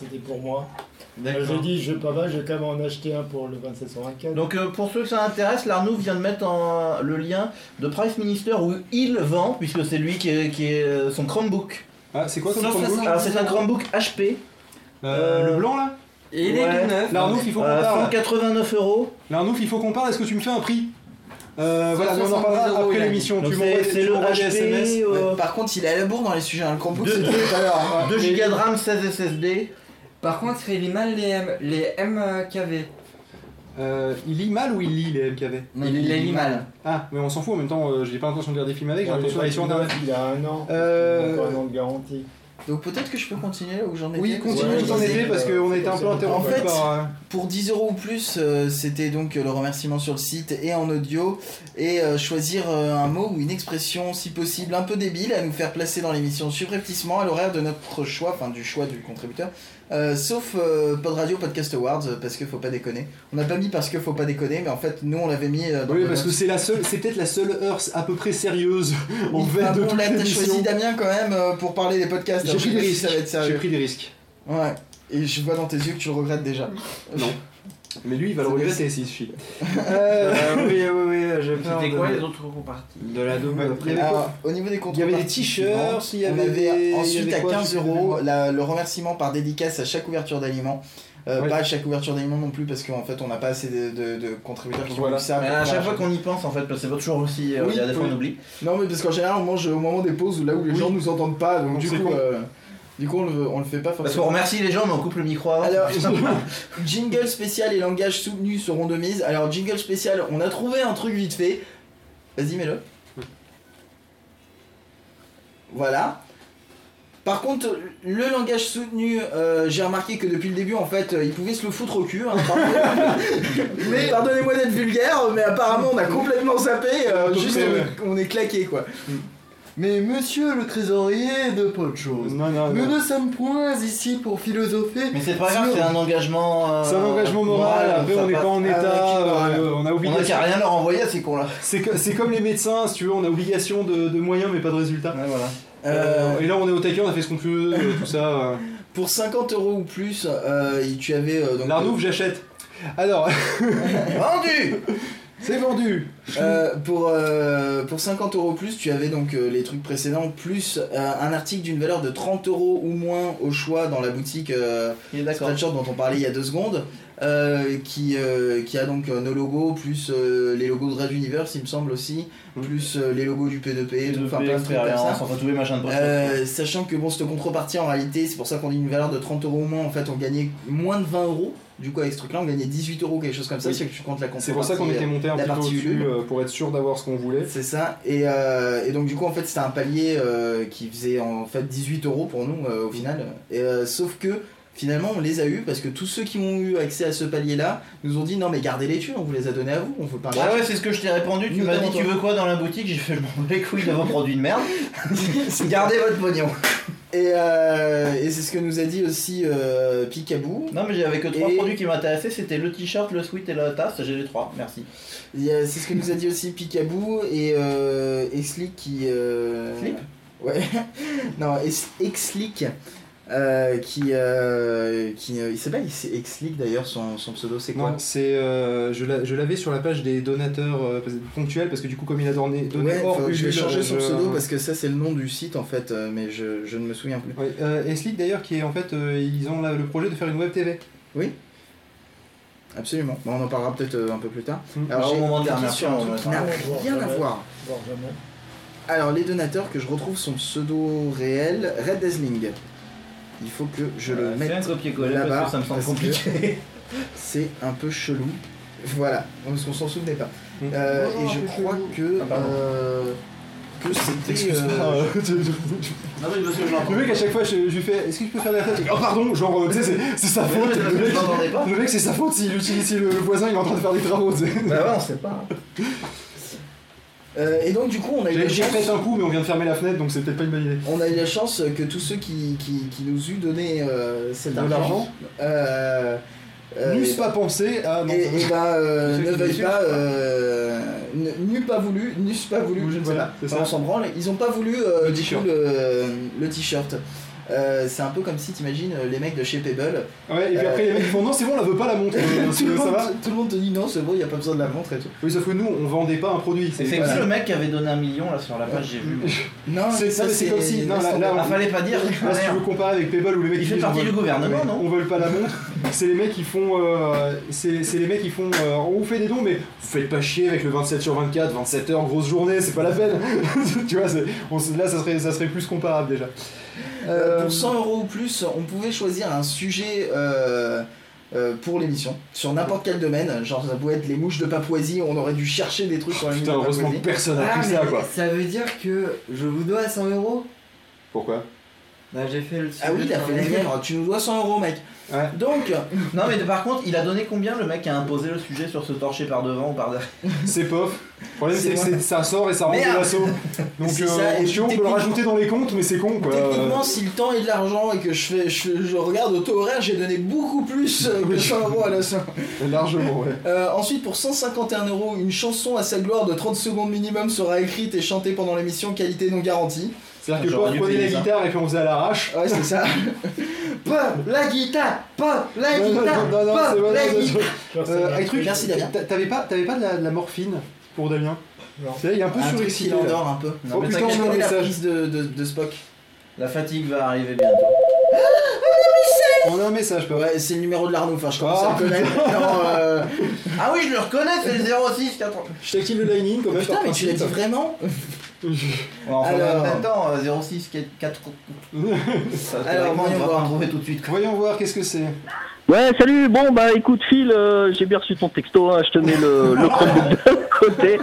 C'était pour moi. D'accord. J'ai dit, je vais pas mal, je vais quand même en acheter un pour le 2724. Donc euh, pour ceux que ça intéresse, l'Arnaud vient de mettre en- le lien de Price Minister où il vend, puisque c'est lui qui est, qui est, euh, son Chromebook. Ah, c'est quoi Sauf Chromebook Alors c'est un Chromebook HP, Euh, Le blanc là Et il est Ouais. tout neuf. L'Arnouf, il faut qu'on euh, parle. 189 euros. L'Arnouf, il faut qu'on parle. Est-ce que tu me fais un prix euh, Voilà, on en 170 parlera euros, après l'émission. Tu m'envoies des SMS. Euh, Par contre, il est à la bourre dans les sujets, hein, le Chromebook, Deux- c'était tout à l'heure. 2 Go de RAM, 16 SSD. Par contre, il lit mal les, M, les MKV. Euh, il lit mal ou il lit les MKV Non, Il les lit mal. Ah, mais on s'en fout en même temps. euh, j'ai pas l'intention de lire des films avec, j'ai l'intention d'aller sur internet. Il a un an. Euh, Il a encore un an de garantie. Donc peut-être que je peux continuer où j'en étais. Oui, continue Ouais, tout en vas-y. été parce qu'on a été un peu En interrompu fait, par. euh, Pour 10 euros ou plus, euh, c'était donc euh, le remerciement sur le site et en audio. Et euh, choisir euh, un mot ou une expression, si possible, un peu débile à nous faire placer dans l'émission subrepticement à l'horaire de notre choix, enfin du choix du contributeur. Euh, sauf euh, Pod Radio Podcast Awards, euh, parce que faut pas déconner. On n'a pas mis parce que faut pas déconner, mais en fait, nous on l'avait mis euh, dans Oui, parce que c'est la seule, c'est peut-être la seule heure à peu près sérieuse en fait de bon, toute là, t'as l'émission. choisi Damien quand même euh, pour parler des podcasts. J'ai pris des risques. J'ai pris des risques. Ouais. Et je vois dans tes yeux que tu le regrettes déjà. Non. Mais lui, il va le regretter s'il se file. Euh, oui, oui, oui, j'ai peur C'était de, quoi les autres parties de la double Alors, quoi au niveau des Il y avait des t-shirts, il y avait des- il y ensuite avait à quoi, 15 je sais plus euros la- le remerciement par dédicace à chaque ouverture d'aliments. Euh, Ouais. Pas à chaque ouverture d'aliments non plus parce qu'en fait on n'a pas assez de, de- de contributeurs qui Voilà. ça. Mais à chaque fois qu'on y pense en fait, parce que c'est toujours aussi, euh, Oui, il y a des fois on oublie. Non mais parce qu'en général on mange au moment des pauses ou là où les Oui. gens nous entendent pas donc du coup, euh, du coup on le, on le fait pas Parce qu'on forcément. remercie les gens, mais on coupe le micro avant. Alors, jingle spécial et langage soutenu seront de mise. Alors, jingle spécial, on a trouvé un truc vite fait. Vas-y, mets-le. Voilà. Par contre, le langage soutenu, euh, j'ai remarqué que depuis le début, en fait, euh, il pouvait se le foutre au cul. hein, mais pardonnez-moi d'être vulgaire, mais apparemment, on a complètement zappé. euh, juste, on, est- on est claqué, quoi. Mais monsieur le trésorier, de pas de choses. Non, non, Nous non. ne sommes point ici pour philosopher. Mais c'est pas grave, c'est un engagement. euh, C'est un engagement moral, après on n'est pas en Ah, état, ok, voilà. euh, on a On n'a obligation. qu'à rien leur envoyer à ces cons là. C'est co- c'est comme les médecins, si tu veux, on a obligation de, de moyens mais pas de résultats. Ouais, voilà. Euh, Euh, et là on est au taquet, on a fait ce qu'on peut, euh, tout ça. euh. Pour 50 euros ou plus, euh, tu avais euh, donc L'arnouf, j'achète. Alors, Vendu c'est vendu. euh, pour euh, pour 50 euros ou plus, tu avais donc euh, les trucs précédents plus euh, un article d'une valeur de 30 euros ou moins au choix dans la boutique euh. Spreadshirt dont on parlait il y a deux secondes, euh, qui euh, qui a donc euh, nos logos plus euh, les logos de Red Universe, il me semble aussi, plus euh, les logos du P2P, tout, enfin plein de trucs comme ça. Enfin, tous les machins de. Euh, sachant que bon, cette contrepartie en réalité, c'est pour ça qu'on dit une valeur de 30 euros au moins, en fait on gagnait moins de 20 euros. Du coup, avec ce truc-là, on gagnait 18 euros, quelque chose comme ça, Oui. c'est que tu comptes la. C'est pour ça qu'on était monté un la petit peu partie au-dessus euh, pour être sûr d'avoir ce qu'on voulait. C'est ça, et, euh, et donc du coup, en fait, c'était un palier euh, qui faisait en fait 18 euros pour nous euh, au final. Et, euh, sauf que finalement, on les a eu parce que tous ceux qui ont eu accès à ce palier-là nous ont dit non, mais gardez les thunes, on vous les a donnés à vous, on veut pas. Ah ouais, c'est ce que je t'ai répondu. Tu m'as dit, tu veux quoi dans la boutique? J'ai fait, je m'en les couilles de vos produits de merde. Gardez votre pognon. Et, euh, et c'est ce que nous a dit aussi euh, Picaboo. Non, mais j'avais que trois Et- produits qui m'intéressaient c'était le t-shirt, le sweat et la tasse. J'ai les trois, merci. C'est ce que nous a dit aussi Picaboo et, euh, et Slick qui. Euh... Slick? Ouais. non, Ex- Exlick. Euh, qui, euh, qui euh, il s'appelle c'est Exlick d'ailleurs son, son pseudo c'est quoi? C'est euh, je l'a- je l'avais sur la page des donateurs euh, ponctuels parce que du coup comme il a donné, donné Ouais, hors faut- je vais changer son je- pseudo parce que ça c'est le nom du site en fait, euh, mais je, je ne me souviens plus. Ouais, euh, d'ailleurs qui est en fait euh, ils ont là, le projet de faire une web TV. Absolument. Bon, on en parlera peut-être euh, un peu plus tard. Mm. Alors, au j'ai moment de la cliqué sur un remerciement, truc qui n'a rien à Jamais. voir. Alors les donateurs que je retrouve son pseudo réel, Red Desling. Il faut que je le Euh, mette C'est un copier-coller là-bas, parce que ça me semble compliqué. c'est un peu chelou. Voilà, parce qu'on s'en souvenait pas. Mm. Euh, Oh, et je crois chelou. que, Ah, euh, que c'était. Excuse-moi, euh, euh, Non, mais parce que je. Le mec à chaque fois je, je lui fais est-ce que tu peux faire la tête Oh pardon genre tu sais c'est- sa faute le mec, le c'est sa faute s'il utilise si le, le voisin il est en train de faire des travaux tu sais. Bah ouais, on sait pas. Euh, et donc du coup on a eu J'ai la j'ai chance, fait un coup, mais on vient de fermer la fenêtre, donc c'est peut-être pas une bonne idée. on a eu la chance que tous ceux qui, qui, qui nous eut donné euh, cet De argent euh, euh, N'eussent pas pensé à. non, et, et bah euh, ne veuillent pas ne- n'eût pas voulu n'eussent pas voulu je ne sais Voilà, pas on s'en branle ils ont pas voulu euh, Le du t-shirt. Euh, c'est un peu comme si t'imagines euh, les mecs de chez Pebble Ouais, et puis Euh, après les mecs font non, c'est bon, on la veut pas la montre. tout, le monde, va tout le monde te dit non c'est bon il y a pas besoin de la montre et tout Oui, sauf que nous on vendait pas un produit. C'est voilà. le mec qui avait donné un million là sur la page, j'ai vu. non C'est- comme si- non, là- là, Ah, fallait pas dire. Là, si tu veux comparer avec Pebble ou les mecs Il qui fait disent, partie on du gouvernement, non On veut pas la montre. C'est les mecs qui font. c'est c'est les mecs qui font. on vous fait des dons, mais vous faites pas chier avec le 27 sur 24, 27 heures, grosse journée, c'est pas la peine. tu vois, on là ça serait, ça serait plus comparable déjà. Euh, Euh, pour 100 euros ou plus, on pouvait choisir un sujet euh, euh, pour l'émission, sur n'importe quel domaine. Genre, ça pouvait être les mouches de Papouasie, on aurait dû chercher des trucs sur les mouches de heureusement que Papouasie. personne a Ah, pris ça quoi. ça veut dire que je vous dois 100 euros? Pourquoi? Bah, j'ai fait le Ah oui, il a fait la lièvre, tu nous dois 100 euros, mec. Ouais. Donc, Non, mais par contre, il a donné combien le mec qui a imposé le sujet sur se torcher par devant ou par derrière C'est pof. Le problème c'est que ça sort et ça rentre de l'assaut. Donc euh, ça, on peut le rajouter dans les comptes, mais c'est con quoi. techniquement, si le temps est de l'argent et que je, fais, je, je regarde au taux horaire, j'ai donné beaucoup plus que Oui. 100 euros à la fin. Euh, Largement, ouais. Euh, ensuite, pour 151 euros, une chanson à sa gloire de 30 secondes minimum sera écrite et chantée pendant l'émission, qualité non garantie. C'est-à-dire que Pop dû prenait la guitare et puis on faisait à l'arrache. Ouais, c'est ça. Pop la guitare Pop la Non, non, guitare non, non, c'est Pop bon, la non, non, guitare Euh, truc, Merci, Damien. t'a- T'avais pas, t'avais pas de la, de la morphine pour Damien Non. Il est un peu surexcité. là. l'endort un peu. Non, Oh mais putain, Je connais la message. prise de, de, de Spock. la fatigue va arriver bientôt. On a un message. Ouais, c'est le numéro de l'Arnaud, enfin je commence Ah, à le connaître. Non, euh, Ah oui, je le reconnais, c'est le 06 4 Je t'active le lining quand même. Putain, mais tu l'as dit vraiment? Enfin, Alors- en même temps, euh, 06 4 Ça, Alors, voyons on va voir. pas en trouver tout de suite. Voyons voir, qu'est-ce que c'est Ouais, salut. Bon, bah écoute, Phil, euh, j'ai bien reçu ton texto. hein, je te mets le, le Chromebook de côté.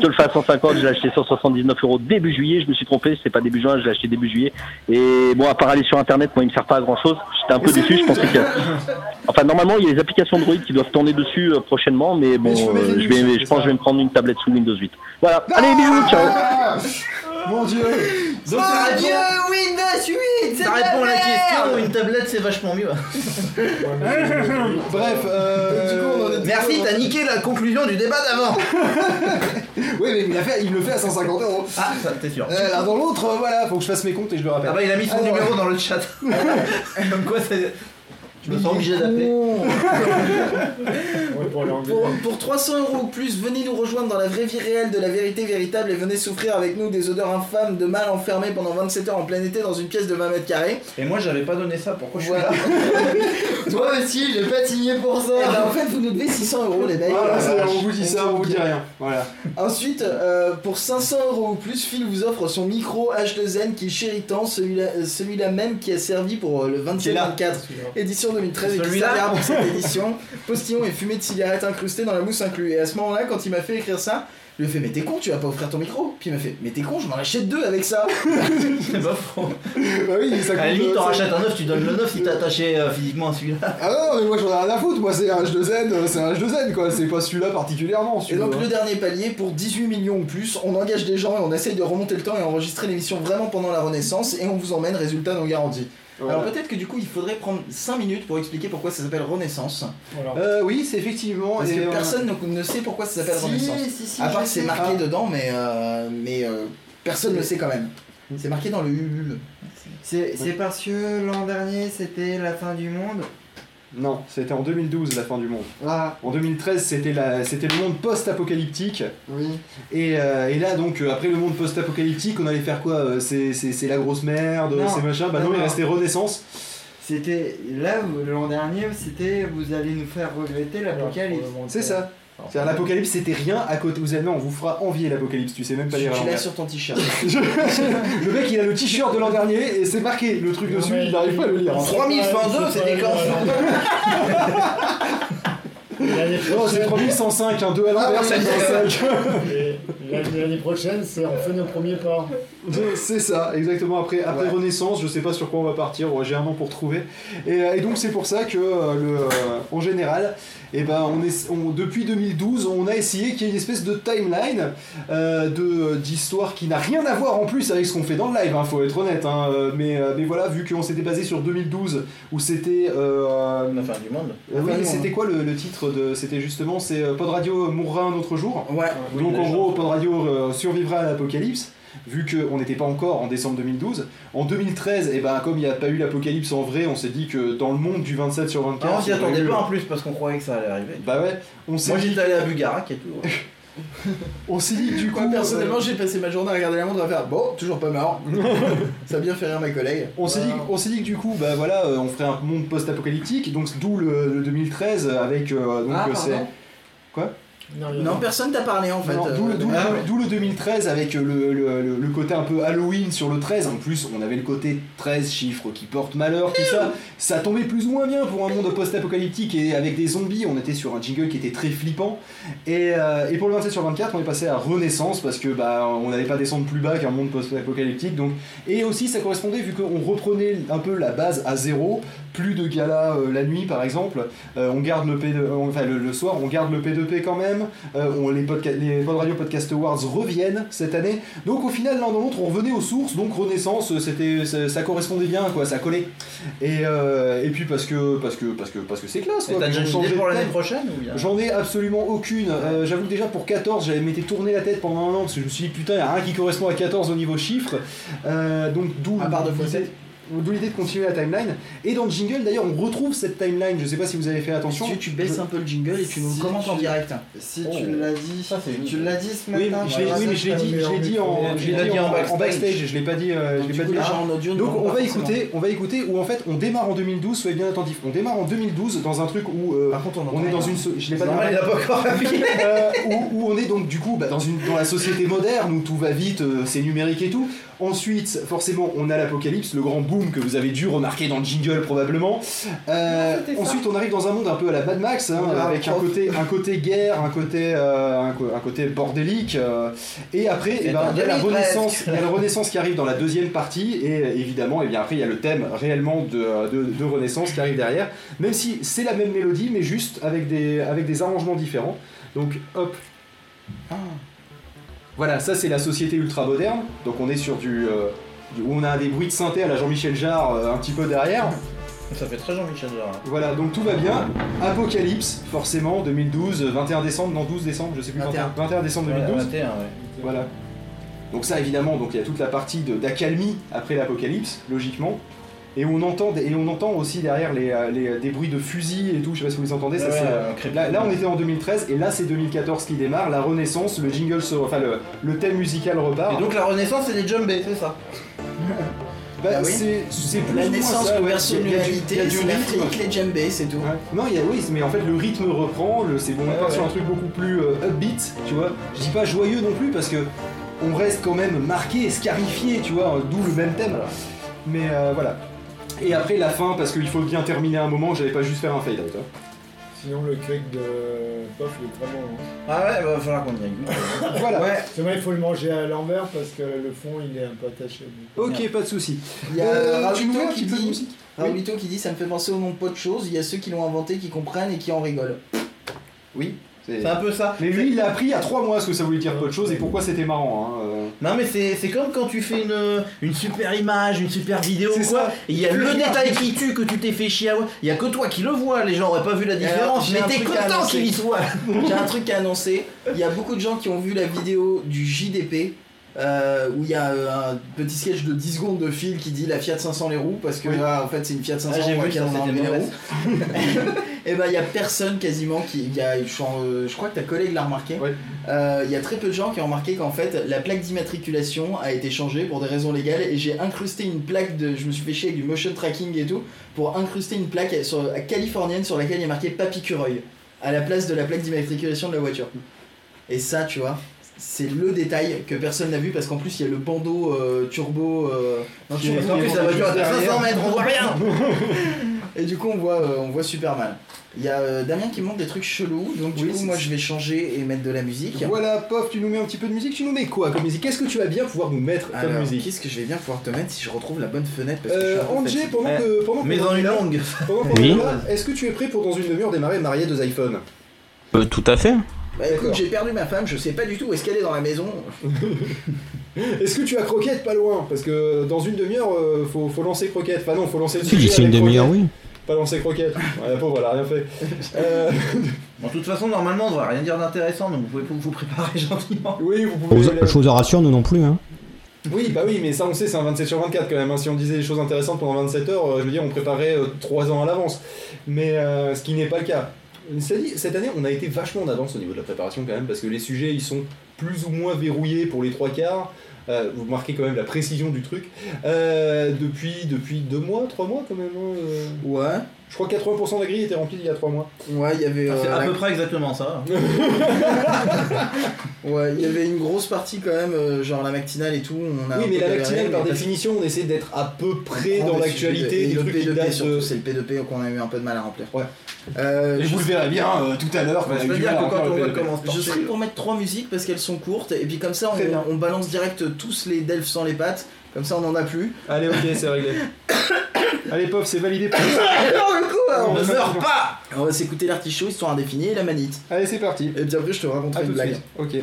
Je te le fais à 150. Je l'ai acheté 179 euros début juillet. Je me suis trompé. C'est pas début juin. Je l'ai acheté début juillet. Et bon, à part aller sur Internet, moi, il me sert pas à grand chose. J'étais un peu déçu. Je pensais que. Enfin, normalement, il y a les applications Android qui doivent tourner dessus euh, prochainement. Mais bon, Mais je euh, je vais, je pense que je vais me prendre une tablette sous Windows 8. Voilà. Allez, bisous. Ciao. Mon dieu Donc, ça Mon répond, dieu Windows 8 c'est ça de répond à la merde question une tablette c'est vachement mieux. Bref, euh... Merci, t'as niqué la conclusion du débat d'avant. Oui, mais il, a fait, il le fait à 150 euros. Ah, ça, t'es sûr. Euh, L'un dans l'autre, euh, voilà, faut que je fasse mes comptes et je le rappelle. Ah bah il a mis son Alors, numéro dans le chat. Comme quoi c'est. Je me sens obligé d'appeler. Pour l'anglais. Pour, pour 300 euros ou plus, venez nous rejoindre dans la vraie vie réelle de la vérité véritable et venez souffrir avec nous des odeurs infâmes de mal enfermé pendant 27 heures en plein été dans une pièce de 20 mètres carrés. Et moi j'avais pas donné ça, pourquoi je suis là Toi aussi, j'ai pas signé pour ça Eh ben, en fait, vous nous devez 600 euros, les mecs. Voilà, on vous dit ça, on vous dit rien. Voilà. Ensuite, euh, pour 500 euros ou plus, Phil vous offre son micro H2N qui est chéritant, celui-là euh, celui-là même qui a servi pour euh, le 27-24 édition 2013 et qui pour cette édition. Postillon et fumée de cigarette incrustée dans la mousse inclus. Et à ce moment-là, quand il m'a fait écrire ça, je lui ai fait Mais t'es con, tu vas pas offrir ton micro Puis il m'a fait Mais t'es con, je m'en achète deux avec ça C'est pas faux. bah oui, ça À la coûte, limite, euh, t'en rachètes un neuf, tu donnes le neuf si t'es attaché euh, physiquement à celui-là. Ah non, mais moi j'en ai rien à foutre, moi c'est un H2N, euh, c'est un H2N quoi, c'est pas celui-là particulièrement. Et donc le dernier palier, pour 18 millions ou plus, on engage des gens et on essaye de remonter le temps et enregistrer l'émission vraiment pendant la Renaissance et on vous emmène, résultat non garanti. Voilà. Alors peut-être que du coup il faudrait prendre 5 minutes pour expliquer pourquoi ça s'appelle Renaissance. Voilà. Euh, oui, c'est effectivement. Parce et, que euh, personne ne, ne sait pourquoi ça s'appelle Si, Renaissance. si, si, À part que c'est marqué Ah. dedans, mais, euh, mais euh, personne ne le sait quand même. C'est marqué dans le Ulule. C'est c'est parce que l'an dernier c'était la fin du monde. Non, c'était en 2012 la fin du monde. Ah, En 2013, c'était la... c'était le monde post-apocalyptique. oui. Et, euh, et là, donc, euh, après le monde post-apocalyptique, on allait faire quoi euh, C'est c'est- c'est la grosse merde, Non. c'est machin. Bah non, Non, il restait Renaissance. C'était là l'an dernier c'était vous allez nous faire regretter l'apocalypse. C'est ça. C'est-à-dire l'apocalypse, c'était rien à côté. Vous allez, on vous fera envier l'apocalypse, tu sais même pas Tu, lire tu l'as l'envers. sur ton t-shirt. Le mec, il a le t-shirt de l'an dernier et c'est marqué le truc Non, dessus, il n'arrive pas à le lire. hein. 3022, c'était quand L'année Non, c'est prochaine, 3105, un 2 à l'envers, Ah, c'est oui, 105. les- L'année prochaine, c'est on fait nos premiers pas. C'est ça, exactement. Après, après Ouais. Renaissance, je sais pas sur quoi on va partir. J'ai un an pour trouver. Et, euh, et donc c'est pour ça que, euh, le, euh, en général, eh ben, on est, on- depuis 2012, on a essayé qu'il y ait une espèce de timeline euh, de d'histoire qui n'a rien à voir en plus avec ce qu'on fait dans le live. Hein, faut être honnête. hein. Euh, mais, euh, mais voilà, vu qu'on s'était basé sur 2012, où c'était euh, La fin du monde. euh, oui, c'était quoi le, le titre de C'était justement c'est euh, Pod Radio mourra un autre jour. Ouais. Donc en gros, Pod Radio euh, survivra à l'apocalypse, vu qu'on n'était pas encore en décembre 2012. En 2013, et ben, comme il n'y a pas eu l'apocalypse en vrai, on s'est dit que dans le monde du 27 sur 24, Ah, on s'y attendait pas en plus parce qu'on croyait que ça allait arriver. Bah ouais, on s'est Moi dit, j'étais allé à Bugarak et tout. on s'est dit que du coup, Moi personnellement euh, j'ai passé ma journée à regarder la montre à faire bon toujours pas mort. ça a bien fait rire mes collègues. on s'est dit, on s'est dit que du coup, bah voilà, euh, on ferait un monde post-apocalyptique, donc d'où le, le 2013 avec euh, donc Ah, euh, c'est pardon. Non, personne t'a parlé en fait. D'où, euh, le- d'où le- ah, d'où le 2013 avec le, le- le- le côté un peu Halloween sur le 13. En plus, on avait le côté 13 chiffres qui portent malheur, tout ça. Ça tombait plus ou moins bien pour un monde post-apocalyptique et avec des zombies. On était sur un jingle qui était très flippant. Et, euh, et pour le 27 sur 24, on est passé à Renaissance parce que bah, on n'allait pas descendre plus bas qu'un monde post-apocalyptique. Donc, et aussi, ça correspondait vu qu'on reprenait un peu la base à zéro. Plus de galas euh, la nuit, par exemple. Euh, on garde le P2, enfin le, le soir, on garde le P2P quand même. Euh, on, les, podca- les Pod Radio Podcast Awards reviennent cette année. Donc au final, l'un dans l'autre, on revenait aux sources. Donc Renaissance, c'était, ça, ça correspondait bien, quoi, ça collait. Et, et puis parce que parce que parce que parce que c'est classe. Quoi, t'as déjà idée pour de l'année prochaine ou J'en ai absolument aucune. J'avoue que déjà pour 14, j'avais m'étais tourné la tête pendant un an parce que je me suis dit putain, il n'y a rien qui correspond à 14 au niveau chiffre. Donc d'où À part sept. D'où l'idée de continuer la timeline. Et dans le jingle, d'ailleurs, on retrouve cette timeline. Je sais pas si vous avez fait Si attention. tu, veux, tu baisses un peu le jingle et tu nous Si commentes en tu- direct. Si Oh. tu l'as dit, Ça, tu l'as dit ce Oui, matin. mais je l'ai- oui, mais je l'ai dit, je l'ai dit en, je l'ai dit en, en en backstage. Je l'ai pas dit. euh, je Donc, l'ai pas coup, dit. en audio ne Donc on va forcément. écouter, on va écouter où en fait on démarre en 2012. Soyez bien attentifs. On démarre en 2012 dans un truc où euh, Par contre, on, est dans une, je l'ai pas dit. Euh, où, où on est donc du coup bah, dans, une, dans la société moderne où tout va vite, euh, c'est numérique et tout. Ensuite, forcément, on a l'apocalypse, le grand boom que vous avez dû remarquer dans le jingle probablement. Euh, ensuite, on arrive dans un monde un peu à la Mad Max, hein, avec un côté, un côté guerre, un côté, euh, un, co- un côté bordélique. euh, et après, eh ben, il y a la renaissance, il y a la renaissance qui arrive dans la deuxième partie. Et évidemment, et bien après, il y a le thème réellement de, de, de renaissance qui arrive derrière. Même si c'est la même mélodie, mais juste avec des, avec des arrangements différents. Donc, hop. Voilà, ça c'est la société ultra moderne. Donc on est sur du, euh, du- où on a des bruits de synthé à la Jean-Michel Jarre euh, un petit peu derrière. Ça fait très Jean-Michel Jarre. hein. Voilà, donc tout va bien. Apocalypse, forcément, 2012, 21 décembre, non 12 décembre, je sais plus quand. 21. 21 décembre Ouais, 2012. 21, ouais. Voilà. Donc ça évidemment, donc il y a toute la partie de- d'accalmie après l'apocalypse, logiquement. Et on entend et on entend aussi derrière les, euh, les- des bruits de fusils et tout. Je sais pas si vous les entendez. Ça, Ouais, c'est, euh. Là, là, on était en 2013 et là c'est 2014 qui démarre, la renaissance, le jingle, se, enfin le, le thème musical repart. Et donc la renaissance c'est les jumbés, c'est ça? Bah, Ah oui. c'est, c'est plus La naissance ça, de ouais. y a du- y a rythme. les djembés, c'est tout. Ouais. Non, il y a, oui, mais en fait le rythme reprend, le, c'est bon, on Ouais, part sur un truc beaucoup plus euh, upbeat, tu vois. Je dis pas joyeux non plus parce que on reste quand même marqué et scarifié, tu vois, d'où le même thème. Mais euh, voilà. Et après la fin, parce qu'il faut bien terminer un moment, j'allais pas juste faire un fade out. hein. Sinon, le cake de Pof, il est très bon. hein. Ah ouais, bah, va falloir qu'on y aille. Voilà. Ouais, C'est vrai, il faut le manger à l'envers parce que le fond, il est un peu attaché. Ok, pas de souci. il y a Euh, tu nous Raoulito mets un qui petit peu de dit. musique? Raoulito qui dit ça me fait penser au nom de pas de choses, il y a ceux qui l'ont inventé, qui comprennent et qui en rigolent. Oui. C'est- un peu ça. Mais lui, il a appris il y a 3 mois ce que ça voulait dire peu de choses et pourquoi c'était marrant. Hein. euh. Non mais c'est c'est comme quand tu fais une, une super image, une super vidéo quoi, il y a le détail qui tue que tu t'es fait chier à voir. Il y a que toi qui le vois, les gens auraient pas vu la différence, mais t'es content qu'ils y soient. J'ai un truc à annoncer. Il y a beaucoup de gens qui ont vu la vidéo du JDP. Euh, où il y a euh, un petit sketch de 10 secondes de fil qui dit la Fiat 500 les roues parce que Oui. là en fait c'est une Fiat 500 Ah, laquelle on a enlevé les roues et ben il y a personne quasiment qui y a, je, crois que ta collègue l'a remarqué. Euh, il y a très peu de gens qui ont remarqué qu'en fait la plaque d'immatriculation a été changée pour des raisons légales et j'ai incrusté une plaque de je me suis fait chier avec du motion tracking et tout pour incruster une plaque sur, californienne sur laquelle il y a marqué Papy Cureuil à la place de la plaque d'immatriculation de la voiture et ça tu vois c'est le détail que personne n'a vu parce qu'en plus il y a le bandeau euh, turbo euh, non, Qui turbo- En plus la voiture Derrière. 500 mètres, on voit rien Et du coup, on voit, euh, on voit super mal. Il y a euh, Damien qui montre des trucs chelous, donc du Oui, coup, moi je vais changer et mettre de la musique. Voilà, pof, tu nous mets un petit peu de musique. Tu nous mets quoi comme musique? Qu'est-ce que tu vas bien pouvoir nous mettre comme Alors, musique? qu'est-ce que je vais bien pouvoir te mettre si je retrouve la bonne fenêtre parce que je euh, suis Angé, pendant que pendant Mais dans une pendant Oui. là, est-ce que tu es prêt pour dans une demi-heure démarrer marier deux iPhones? Euh, tout à fait. Bah écoute, j'ai perdu ma femme, je sais pas du tout où est-ce qu'elle est dans la maison. Est-ce que tu as Croquette pas loin? Parce que dans une demi-heure, euh, faut, faut lancer Croquette. Enfin non, faut lancer le Si d'ici une demi-heure, oui. Pas lancer Croquette. Ouais, la pauvre, elle a rien fait. Euh, Bon, de toute façon, normalement, on devrait rien dire d'intéressant, donc vous pouvez vous préparer gentiment. oui, vous pouvez... Chose, chose à rassurer, nous non plus. Hein. Oui, bah oui, mais ça on sait, c'est un 27 sur 24 quand même. hein. Si on disait des choses intéressantes pendant 27 heures, euh, je veux dire, on préparait 3 ans à l'avance. Mais euh, ce qui n'est pas le cas. Cette année, on a été vachement en avance au niveau de la préparation quand même, parce que les sujets, ils sont plus ou moins verrouillés pour les trois quarts. Euh, vous marquez quand même la précision du truc. Euh, depuis, depuis deux mois, trois mois quand même. hein, euh. Ouais, Je crois que 80% de la grille était remplie il y a trois mois. ouais, il y avait. Ah, C'est à la- peu près exactement ça. Ouais, il y avait une grosse partie quand même, euh, genre la matinale et tout. On a oui, un mais peu la galéré, matinale, par parce- définition, on essaie d'être à peu près dans l'actualité de- des et le trucs qui P2P datent surtout, de... c'est le P2P qu'on a eu un peu de mal à remplir. Ouais. Euh, Et je, vous le verrez bien euh, tout à l'heure. A eu du mal à remplir le je porter- pour mettre trois musiques parce qu'elles sont courtes et puis comme ça Très bien. on, on balance direct tous les delfs sans les pattes. Comme ça on en a plus. Allez, ok, c'est réglé. Allez, pof, c'est validé pour Non, du coup, On ne meurt pas on va s'écouter l'artichaut, histoire indéfinie et la manite. Allez, c'est parti. Et puis après je te raconterai tout une blague. suite. Ok.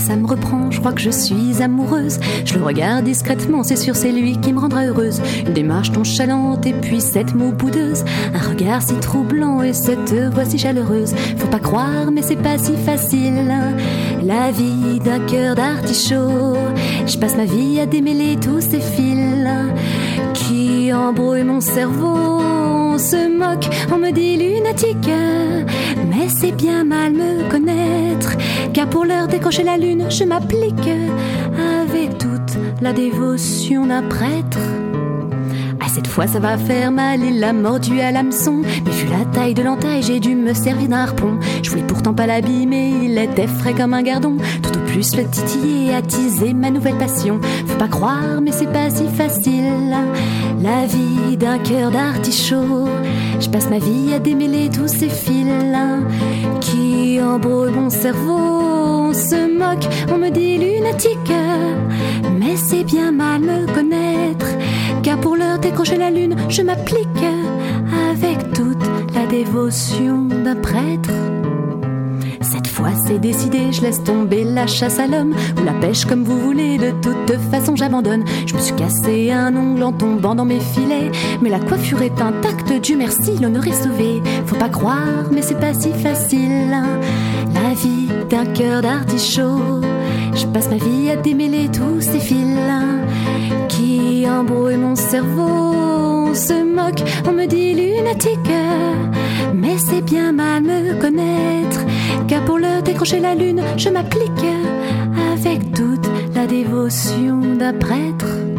Ça me reprend, je crois que je suis amoureuse. Je le regarde discrètement, c'est sûr, c'est lui qui me rendra heureuse. Une démarche nonchalante et puis cette mots boudeuse. Un regard si troublant et cette voix si chaleureuse. Faut pas croire, mais c'est pas si facile. La vie d'un cœur d'artichaut. Je passe ma vie à démêler tous ces fils qui embrouillent mon cerveau. On se moque, on me dit lunatique. Mais c'est bien mal me connaître. Car pour l'heure décrocher la lune, je m'applique avec toute la dévotion d'un prêtre. Ah, cette fois ça va faire mal, il l'a mordu à l'hameçon. Mais vu la taille de l'entaille, j'ai dû me servir d'un harpon. Je voulais pourtant pas l'abîmer, il était frais comme un gardon. Tout au plus le titiller attiser ma nouvelle passion. Faut pas croire, mais c'est pas si facile. La vie d'un cœur d'artichaut. Je passe ma vie à démêler tous ces fils qui embrouillent mon cerveau. On se moque, on me dit lunatique. Mais c'est bien mal me connaître. Car pour l'heure décrocher la lune, je m'applique avec toute la dévotion d'un prêtre. Cette fois c'est décidé, je laisse tomber la chasse à l'homme ou la pêche comme vous voulez. De toute façon j'abandonne. Je me suis cassé un ongle en tombant dans mes filets, mais la coiffure est intacte. Dieu merci, l'honneur est sauvé. Faut pas croire, mais c'est pas si facile. La vie d'un cœur d'artichaut. Je passe ma vie à démêler tous ces fils qui embrouillent mon cerveau. On se moque, on me dit lunatique, bien mal me connaître. Car pour l'heure décrocher la lune, je m'applique avec toute la dévotion d'un prêtre.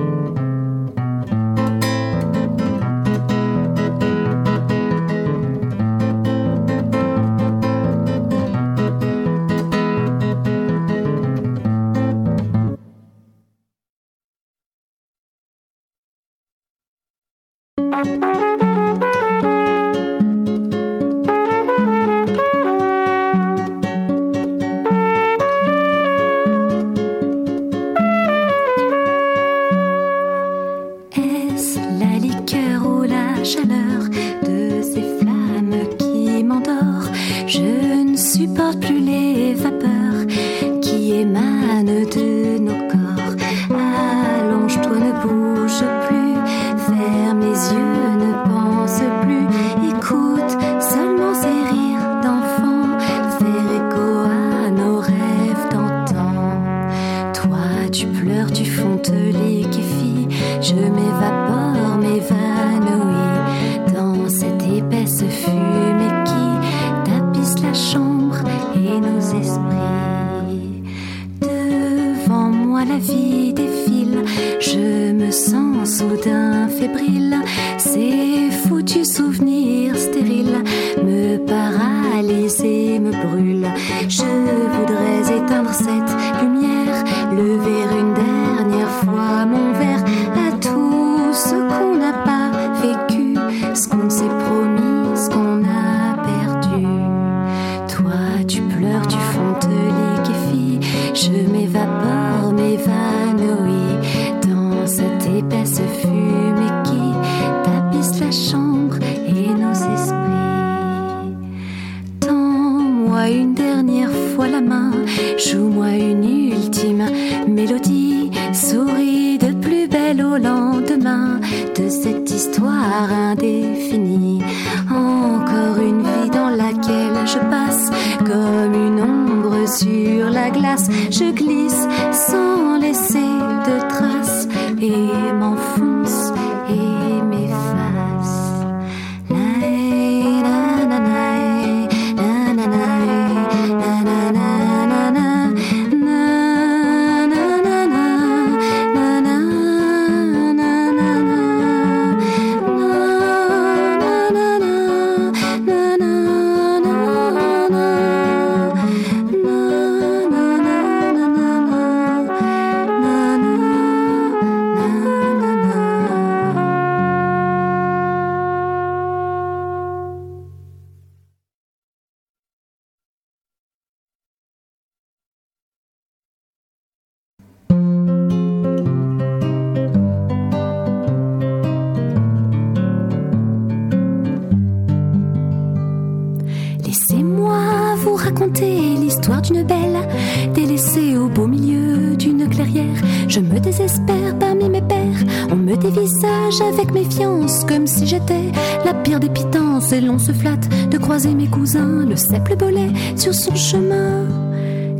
Je me désespère parmi mes pères, on me dévisage avec méfiance comme si j'étais la pire des pitances. Et l'on se flatte de croiser mes cousins, le cep le bolet sur son chemin.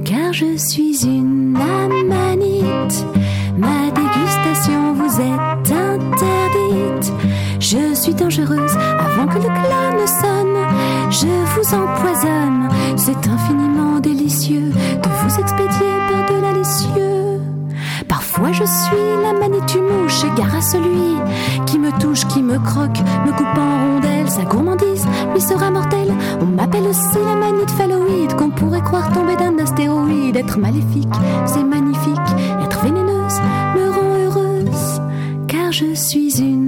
Car je suis une amanite, ma dégustation vous est interdite. Je suis dangereuse avant que le glas ne sonne. Je vous empoisonne, c'est infiniment celui qui me touche, qui me croque, me coupe en rondelles. Sa gourmandise lui sera mortelle. On m'appelle aussi la manite phalloïde, qu'on pourrait croire tomber d'un astéroïde. Être maléfique, c'est magnifique. Être vénéneuse me rend heureuse, car je suis une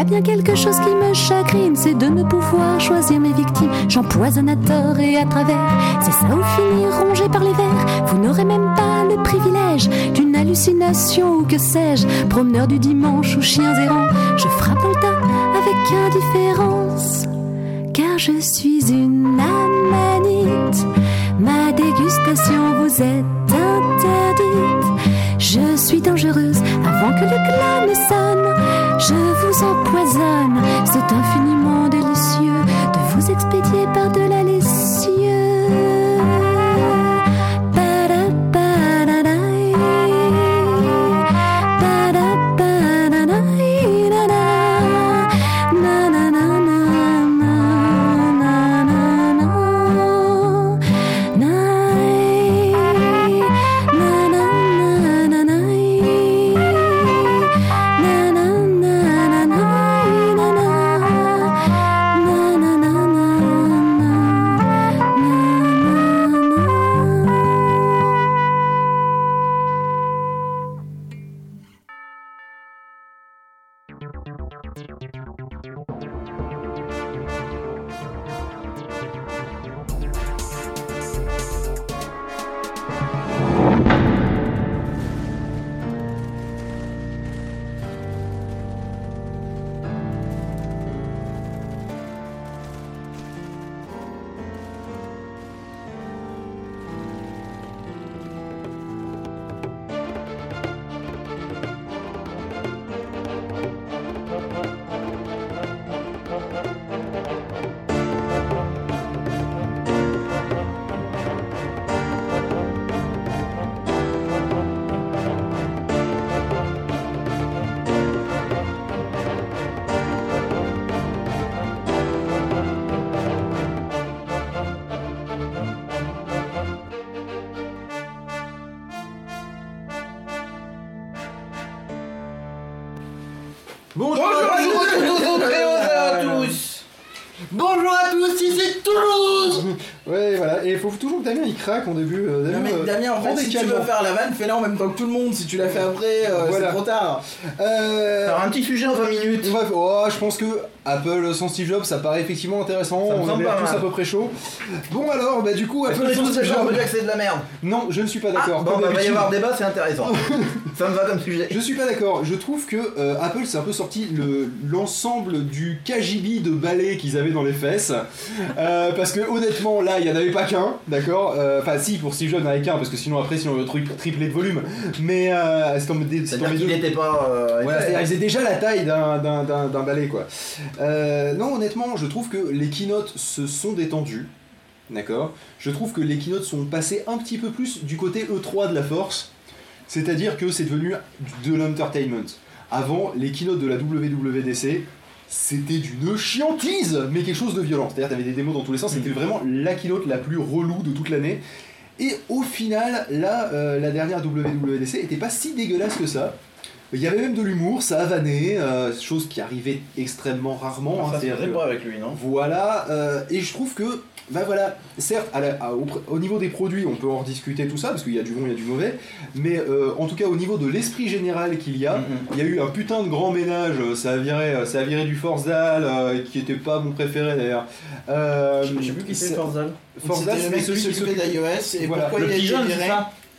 a bien quelque chose qui me chagrine, c'est de ne pouvoir choisir mes victimes. J'empoisonne à tort et à travers. C'est ça ou finir rongé par les vers. Vous n'aurez même pas le privilège d'une hallucination ou que sais-je. Promeneur du dimanche ou chiens errants, je frappe le tas avec indifférence. Car je suis une faut toujours que Damien il craque en début. euh, Non, Damien, mais euh, Damien, en fait, si tu veux faire la vanne, fais-la en même temps que tout le monde. Si tu l'as fait après, euh, Voilà. c'est trop tard. Euh, Alors, un petit sujet en 20 minutes. Bref, oh, je pense que Apple sans Steve Jobs, ça paraît effectivement intéressant. Ça me on semble est pas tous mal. à peu près chaud. Bon alors, bah du coup, Apple est sans tous Steve Jobs. c'est de la merde Non, je ne suis pas Ah, d'accord. bon, comme bah, va y avoir débat, c'est intéressant. Ça me va comme sujet. Je suis pas d'accord. Je trouve que euh, Apple s'est un peu sorti le- l'ensemble du KGB de balai qu'ils avaient dans les fesses. Euh, parce que honnêtement, là, il y en avait pas qu'un, d'accord Euh, Enfin, si, pour y en avait qu'un, parce que sinon, après, sinon, on aurait tri- triplé de volume. Mais euh, c'est tombé, C'est-à-dire tombé qu'il n'était pas. euh, Voilà, c'est-à-dire, ils faisaient déjà la taille d'un- balai, quoi. Euh, non, honnêtement, je trouve que les keynotes se sont détendues. D'accord Je trouve que les keynotes sont passés un petit peu plus du côté E3 de la force. C'est-à-dire que c'est devenu de l'entertainment. Avant, les keynotes de la WWDC, c'était d'une chiantise, mais quelque chose de violent. C'est-à-dire, t'avais des démos dans tous les sens, c'était vraiment la keynote la plus relou de toute l'année. Et au final, là, euh, la dernière WWDC était pas si dégueulasse que ça. Il y avait même de l'humour, ça a vanné, euh, chose qui arrivait extrêmement rarement. hein, Ça se c'est-à-dire faisait que- pas avec lui, non? voilà, euh, et je trouve que, bah voilà, certes, à la- à- au, niveau des produits, on peut en rediscuter tout ça, parce qu'il y a du bon, il y a du mauvais, mais euh, en tout cas, au niveau de l'esprit général qu'il y a, Mhm. il y a eu un putain de grand ménage, euh, ça a viré, euh, ça a viré du Forzdal, euh, qui était pas mon préféré d'ailleurs. Euh, sais plus qui c'est, c'est- Forzal. C'était mec celui qui s'occupait d'iOS. Et Voilà. pourquoi Le il a été c'est viré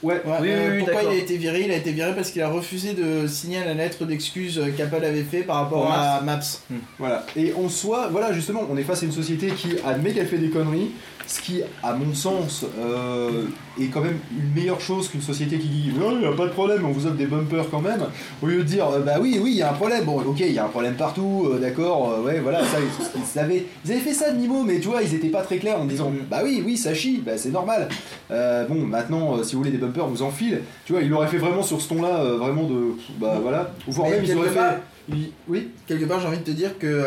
Ouais, Ouais, Oui, euh, oui, oui, pourquoi il a été viré? Il a été viré parce qu'il a refusé de signer la lettre d'excuse euh, qu'Apple avait fait par rapport à Maps. Voilà. Et en soi, voilà, justement, on est face à une société qui admet qu'elle fait des conneries, ce qui, à mon sens, euh, est quand même une meilleure chose qu'une société qui dit Non, il n'y a pas de problème, on vous offre des bumpers quand même, au lieu de dire euh, Bah oui, oui, il y a un problème. Bon, ok, il y a un problème partout, euh, d'accord, euh, ouais, voilà, ça, ils, ils avaient, ils avaient fait ça de Mimo, mais tu vois, ils étaient pas très clairs en disant Bah oui, oui, ça chie, bah c'est normal. Bon, maintenant, si vous voulez des bumpers, vous en file. Tu vois, il l'aurait fait vraiment sur ce ton-là, vraiment de. Bah voilà. Ou voire Mais même, ils auraient part- fait. Oui? Quelque part, j'ai envie de te dire que,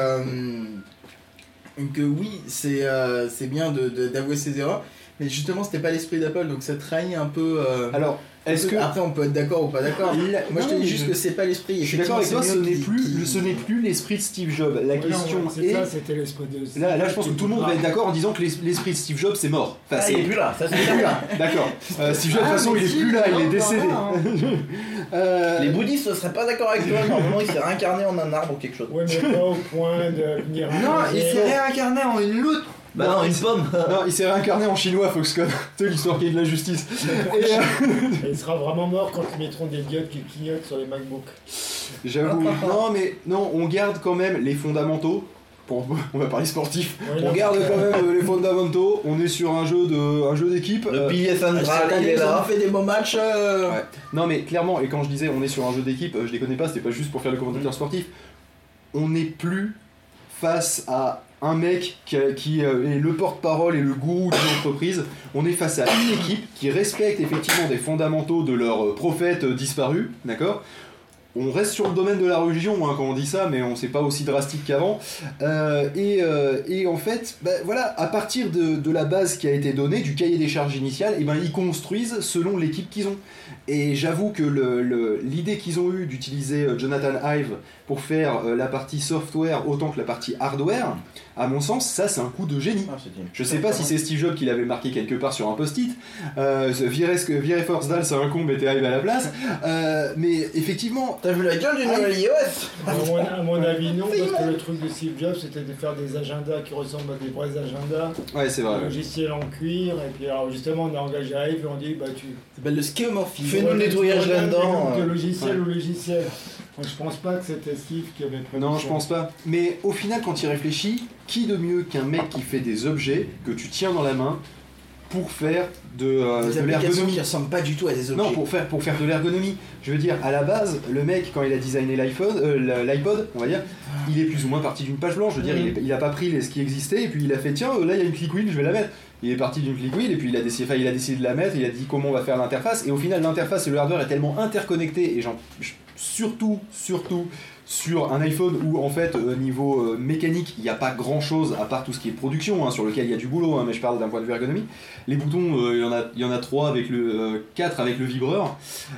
que oui, c'est euh, bien d'avouer de, d'avouer ses erreurs, mais justement, c'était pas l'esprit d'Apple, donc ça trahit un peu. euh, Alors, est-ce que. Après, on peut être d'accord ou pas d'accord. Moi, je te dis juste je- que c'est pas l'esprit. Je suis d'accord avec toi, ce n'est plus, qui- ce n'est plus l'esprit de Steve Jobs. La Ouais, non, question est. ça, c'était l'esprit de. Là, là, je pense que tout le monde va être d'accord en disant que l'es- l'esprit de Steve Jobs c'est mort. Enfin, Ah, c'est il est plus là, ça c'est plus là. D'accord. Euh, Steve Jobs, de toute Ah, façon, il est si, plus là, il est décédé. non, Euh, Les bouddhistes ne seraient pas d'accord avec toi, normalement il s'est réincarné en un arbre ou quelque chose. Ouais, mais pas au point de venir. Non, il s'est réincarné en une loutre. Bah non, une pomme Non, il s'est réincarné en chinois, Foxconn. C'est l'histoire qui est de la justice. Et, euh, il sera vraiment mort quand ils mettront des diodes qui clignotent sur les MacBooks. J'avoue. Non, mais non, on garde quand même les fondamentaux. Pour, on va parler sportif. On non, garde quand même euh, les fondamentaux. On est sur un jeu de, un jeu d'équipe. Le Euh, pilier Ah, central, il est ils ont là. fait des beaux matchs. euh, Ouais. Non mais clairement, et quand je disais on est sur un jeu d'équipe, euh, je les connais pas, c'était pas juste pour faire le commentateur sportif. On n'est plus face à un mec qui, euh, est le porte-parole et le gourou d'une entreprise. On est face à une équipe qui respecte effectivement des fondamentaux de leur euh, prophète euh, disparu, d'accord? On reste sur le domaine de la religion hein, quand on dit ça, mais on sait pas aussi drastique qu'avant. Et, en fait, bah, voilà, à partir de, la base qui a été donnée, du cahier des charges initial, et ben ils construisent selon l'équipe qu'ils ont. Et j'avoue que le- le- l'idée qu'ils ont eue d'utiliser euh, Jonathan Ive pour faire euh, la partie software autant que la partie hardware, à mon sens, ça c'est un coup de génie. Ah, Je sais pas si c'est Steve Jobs qui l'avait marqué quelque part sur un post-it. Euh, virer, virer Force c'est un con, mettez Ive à la place. Euh, mais effectivement, T'as vu la gueule du nouvel iOS À mon, à mon avis, non, parce que le truc de Steve Jobs, c'était de faire des agendas qui ressemblent à des vrais agendas, ouais, c'est vrai. un logiciel en cuir, et puis alors justement, on a engagé Yves et on dit, bah tu. Ça s'appelle le. Fais-nous le nettoyage là-dedans. De euh. logiciel au logiciel. Moi, je pense pas que c'était Steve qui avait prévu Non, je pense pas. Mais au final, quand il réfléchit, qui de mieux qu'un mec qui fait des objets que tu tiens dans la main pour faire de, euh, Des de l'ergonomie qui ressemblent pas du tout à des objets. Non, pour faire, pour faire de l'ergonomie. Je veux dire, à la base, le mec, quand il a designé l'iPhone, euh, l'iPod, on va dire, il est plus ou moins parti d'une page blanche. Je veux dire, il, est- il a pas pris les- ce qui existait et puis il a fait tiens, euh, là il y a une click wheel, je vais la mettre. Il est parti d'une click et puis il a, décidé, il a décidé de la mettre, il a dit comment on va faire l'interface. Et au final, l'interface et le hardware est tellement interconnecté et je- surtout, surtout sur un iPhone où en fait au niveau euh, mécanique il n'y a pas grand chose à part tout ce qui est production hein, sur lequel il y a du boulot hein, mais je parle d'un point de vue ergonomie les boutons euh, il y en a il y en a trois avec le euh, 4 avec le vibreur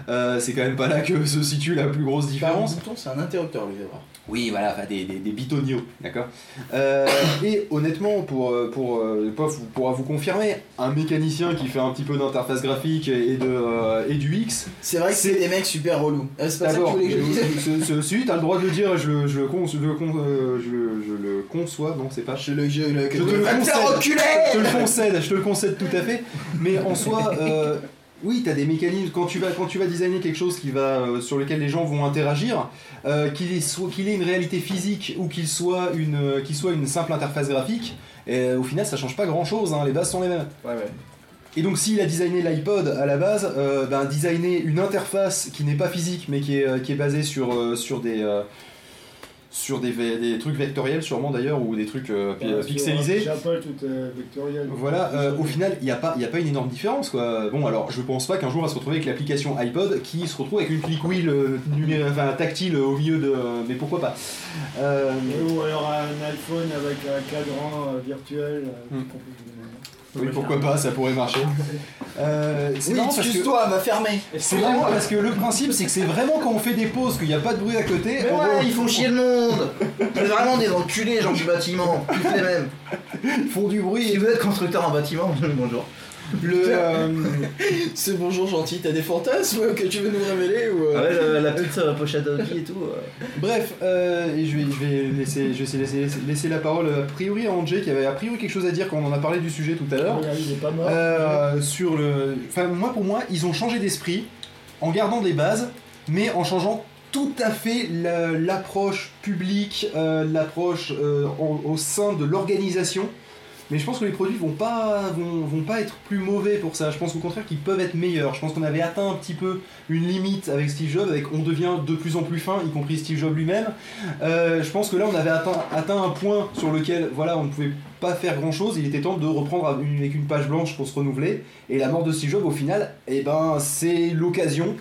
Euh, c'est quand même pas là que se situe la plus grosse différence bouton, c'est un interrupteur, lui, oui, voilà, enfin, des, des, des d'accord Euh, Et honnêtement, pour, euh, pour, euh, Pof vous- pourra vous confirmer, un mécanicien qui fait un petit peu d'interface graphique et, de, euh, et du X. C'est vrai que c'est des mecs super relous. Euh, c'est pas ça que tu voulais que je dise ce- ce- celui, t'as le droit de dire, je le, je le, con- je le, con- euh, je le- je le conçois, non, c'est pas. Je le, je le, Je te le concède. Je te le concède, je te le concède tout à fait. Mais en soi, euh, oui, tu as des mécanismes. Quand tu vas, quand tu vas designer quelque chose qui va, euh, sur lequel les gens vont interagir, euh, qu'il ait, soit- qu'il ait une réalité physique ou qu'il soit une, qu'il soit une simple interface graphique, et, au final, ça change pas grand chose. les bases sont les mêmes. Et donc, s'il a designé l'iPod à la base, euh, ben, designer une interface qui n'est pas physique mais qui est, euh, qui est basée sur, euh, sur des. euh, sur des, trucs vectoriels sûrement d'ailleurs ou des trucs euh, Bah, pixelisés Sur Apple, tout est vectoriel. voilà, euh, au final, il n'y a, pas- y a pas une énorme différence. Quoi. Bon, alors, je pense pas qu'un jour on va se retrouver avec l'application iPod qui se retrouve avec une click wheel euh, numé- enfin, tactile au milieu de. mais pourquoi pas Ou alors un iPhone avec un cadran virtuel. Hmm. Oui, pourquoi pas, ça pourrait marcher. Euh, c'est Oui, parce que- excuse-toi, va fermer. C'est marrant parce que le principe, c'est que c'est vraiment quand on fait des pauses, qu'il n'y a pas de bruit à côté. Mais ouais, va- ils font chier le monde C'est vraiment des enculés, gens du bâtiment, tous les mêmes. Ils font du bruit. Si vous êtes constructeur en bâtiment, bonjour. Le, euh, Ce bonjour gentil, t'as des fantasmes que tu veux nous révéler ou Ah euh, ouais, le- la petite euh, pochette Audi et tout. euh. Bref, euh, et je vais, je vais laisser, je vais laisser, laisser- laisser la parole a priori à Angé qui avait a priori quelque chose à dire quand on en a parlé du sujet tout à l'heure. Euh, sur le. Enfin, moi, pour moi, ils ont changé d'esprit en gardant des bases, mais en changeant tout à fait la- l'approche publique, euh, l'approche euh, au sein de l'organisation. Mais je pense que les produits vont pas, vont, vont pas être plus mauvais pour ça. Je pense au contraire qu'ils peuvent être meilleurs. Je pense qu'on avait atteint un petit peu une limite avec Steve Jobs, avec on devient de plus en plus fin, y compris Steve Jobs lui-même. Euh, je pense que là, on avait atteint, atteint un point sur lequel, voilà, on ne pouvait pas faire grand-chose. Il était temps de reprendre avec une page blanche pour se renouveler. Et la mort de Steve Jobs, au final, eh ben, c'est l'occasion.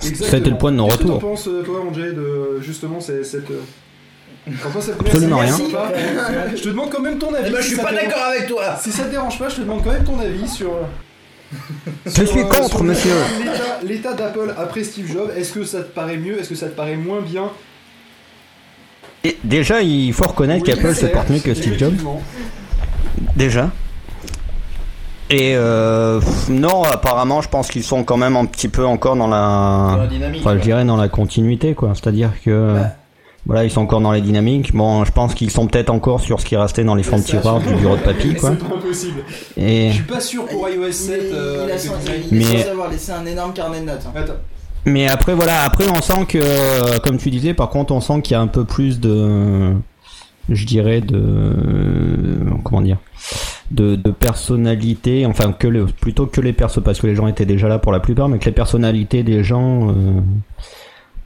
C'était le point de Qu'est-ce que non-retour. t'en penses, euh, toi, Angé, de justement c'est- cette. euh, t'en penses cette- Absolument rien. Je te demande quand même ton avis. Eh ben, je suis pas d'accord avec toi Si ça te dérange pas, je te demande quand même ton avis sur. Je sur, suis euh, contre, monsieur. l'état- L'état d'Apple après Steve Jobs, est-ce que ça te paraît mieux? Est-ce que ça te paraît moins bien? Et déjà, il faut reconnaître Oui, qu'Apple se porte mieux que Steve Jobs. Déjà. Et euh, non, apparemment, je pense qu'ils sont quand même un petit peu encore dans Dans la la. dynamique. Enfin, je dirais dans la continuité, quoi. C'est-à-dire que. Bah. Voilà, ils sont encore dans les dynamiques. Bon, je pense qu'ils sont peut-être encore sur ce qui restait dans les fonds de tiroir du bureau de papy, quoi. C'est pas impossible. Et. Je suis pas sûr pour iOS 7. il, euh, il a sans- il Mais- avoir laissé un énorme carnet de notes. hein. Attends. Mais après, voilà, après, on sent que, euh, comme tu disais, par contre, on sent qu'il y a un peu plus de, je dirais, de, comment dire, de, de personnalité, enfin, que le, plutôt que les persos, parce que les gens étaient déjà là pour la plupart, mais que les personnalités des gens, euh,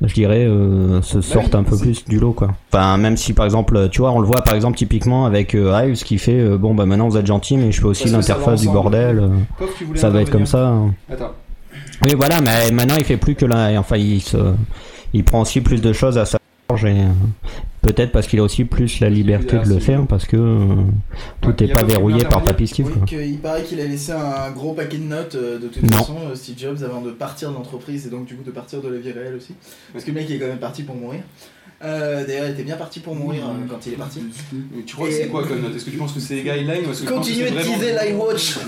je dirais, euh, se sortent un peu plus du lot, quoi. Enfin, même si, par exemple, tu vois, on le voit, par exemple, typiquement avec euh, Ives qui fait, euh, bon, bah, maintenant vous êtes gentil, mais je fais aussi l'interface du bordel. euh, ça va être comme ça. hein. Attends. Oui, voilà, mais maintenant il fait plus que là. Enfin, il se, il prend aussi plus de choses à sa charge et peut-être parce qu'il a aussi plus la liberté de le faire parce que euh, tout n'est pas verrouillé par. Papy Steve. Oui, quoi. que- il paraît qu'il a laissé un gros paquet de notes euh, de toute Non. façon, euh, Steve Jobs, avant de partir de l'entreprise et donc du coup de partir de la vie réelle aussi. Parce que le mec il est quand même parti pour mourir. Euh, D'ailleurs, il était bien parti pour mourir quand il est parti. Mais Tu crois que c'est quoi comme note? Est-ce que tu penses que c'est des guidelines Continuez de teaser l'iWatch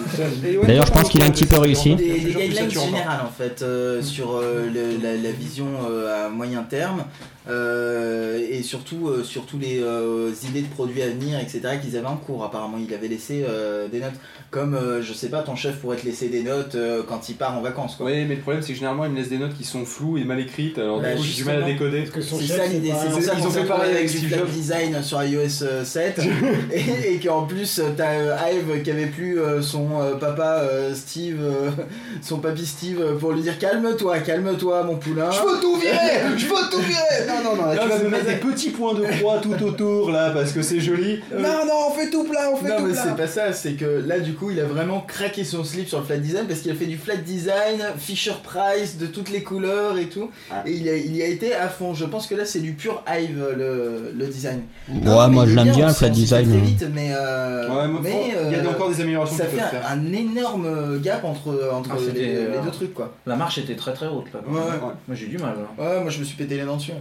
D'ailleurs, je pense qu'il a un petit peu réussi. Des, guidelines générales en fait euh, sur euh, le- la, la vision euh, à moyen terme et surtout euh, sur tous les euh, idées de produits à venir etc qu'ils avaient en cours. Apparemment il avait laissé euh, des notes. Comme euh, je sais pas ton chef pourrait te laisser des notes euh, quand il part en vacances quoi. Ouais, mais le problème c'est que généralement ils me laissent des notes qui sont floues et mal écrites, alors Bah, du coup j'ai du mal à décoder. Parce que son C'est chef, ça l'idée, c'est ça Ils qu'on ont fait pareil avec du flat design sur iOS euh, 7 et, et qu'en plus euh, t'as euh, Ive qui avait plus euh, son euh, papa euh, Steve, euh, son papy Steve euh, pour lui dire calme-toi, calme-toi mon poulain. veux tout virer! Je veux tout virer Non, non, non, là, Non, tu vas me mettre des petits points de croix tout autour là parce que c'est joli. Non, non, on fait tout plat, on fait Non, tout mais plat. c'est pas ça, c'est que là, du coup, il a vraiment craqué son slip sur le flat design parce qu'il a fait du flat design, Fisher Price, de toutes les couleurs et tout. Ah. Et il, a- il y a été à fond. Je pense que là, c'est du pur Hive, le, le design. Ouais, Non, mais moi je l'aime bien le flat design. Très vite, mais euh, Ouais, mais, il y a euh, encore des améliorations ça fait faire. un énorme gap entre, entre Ah, les, les euh, deux trucs, quoi. La marche était très très haute là. Ouais, ouais. Moi j'ai du mal. hein. Ouais, moi je me suis pété les dents dessus.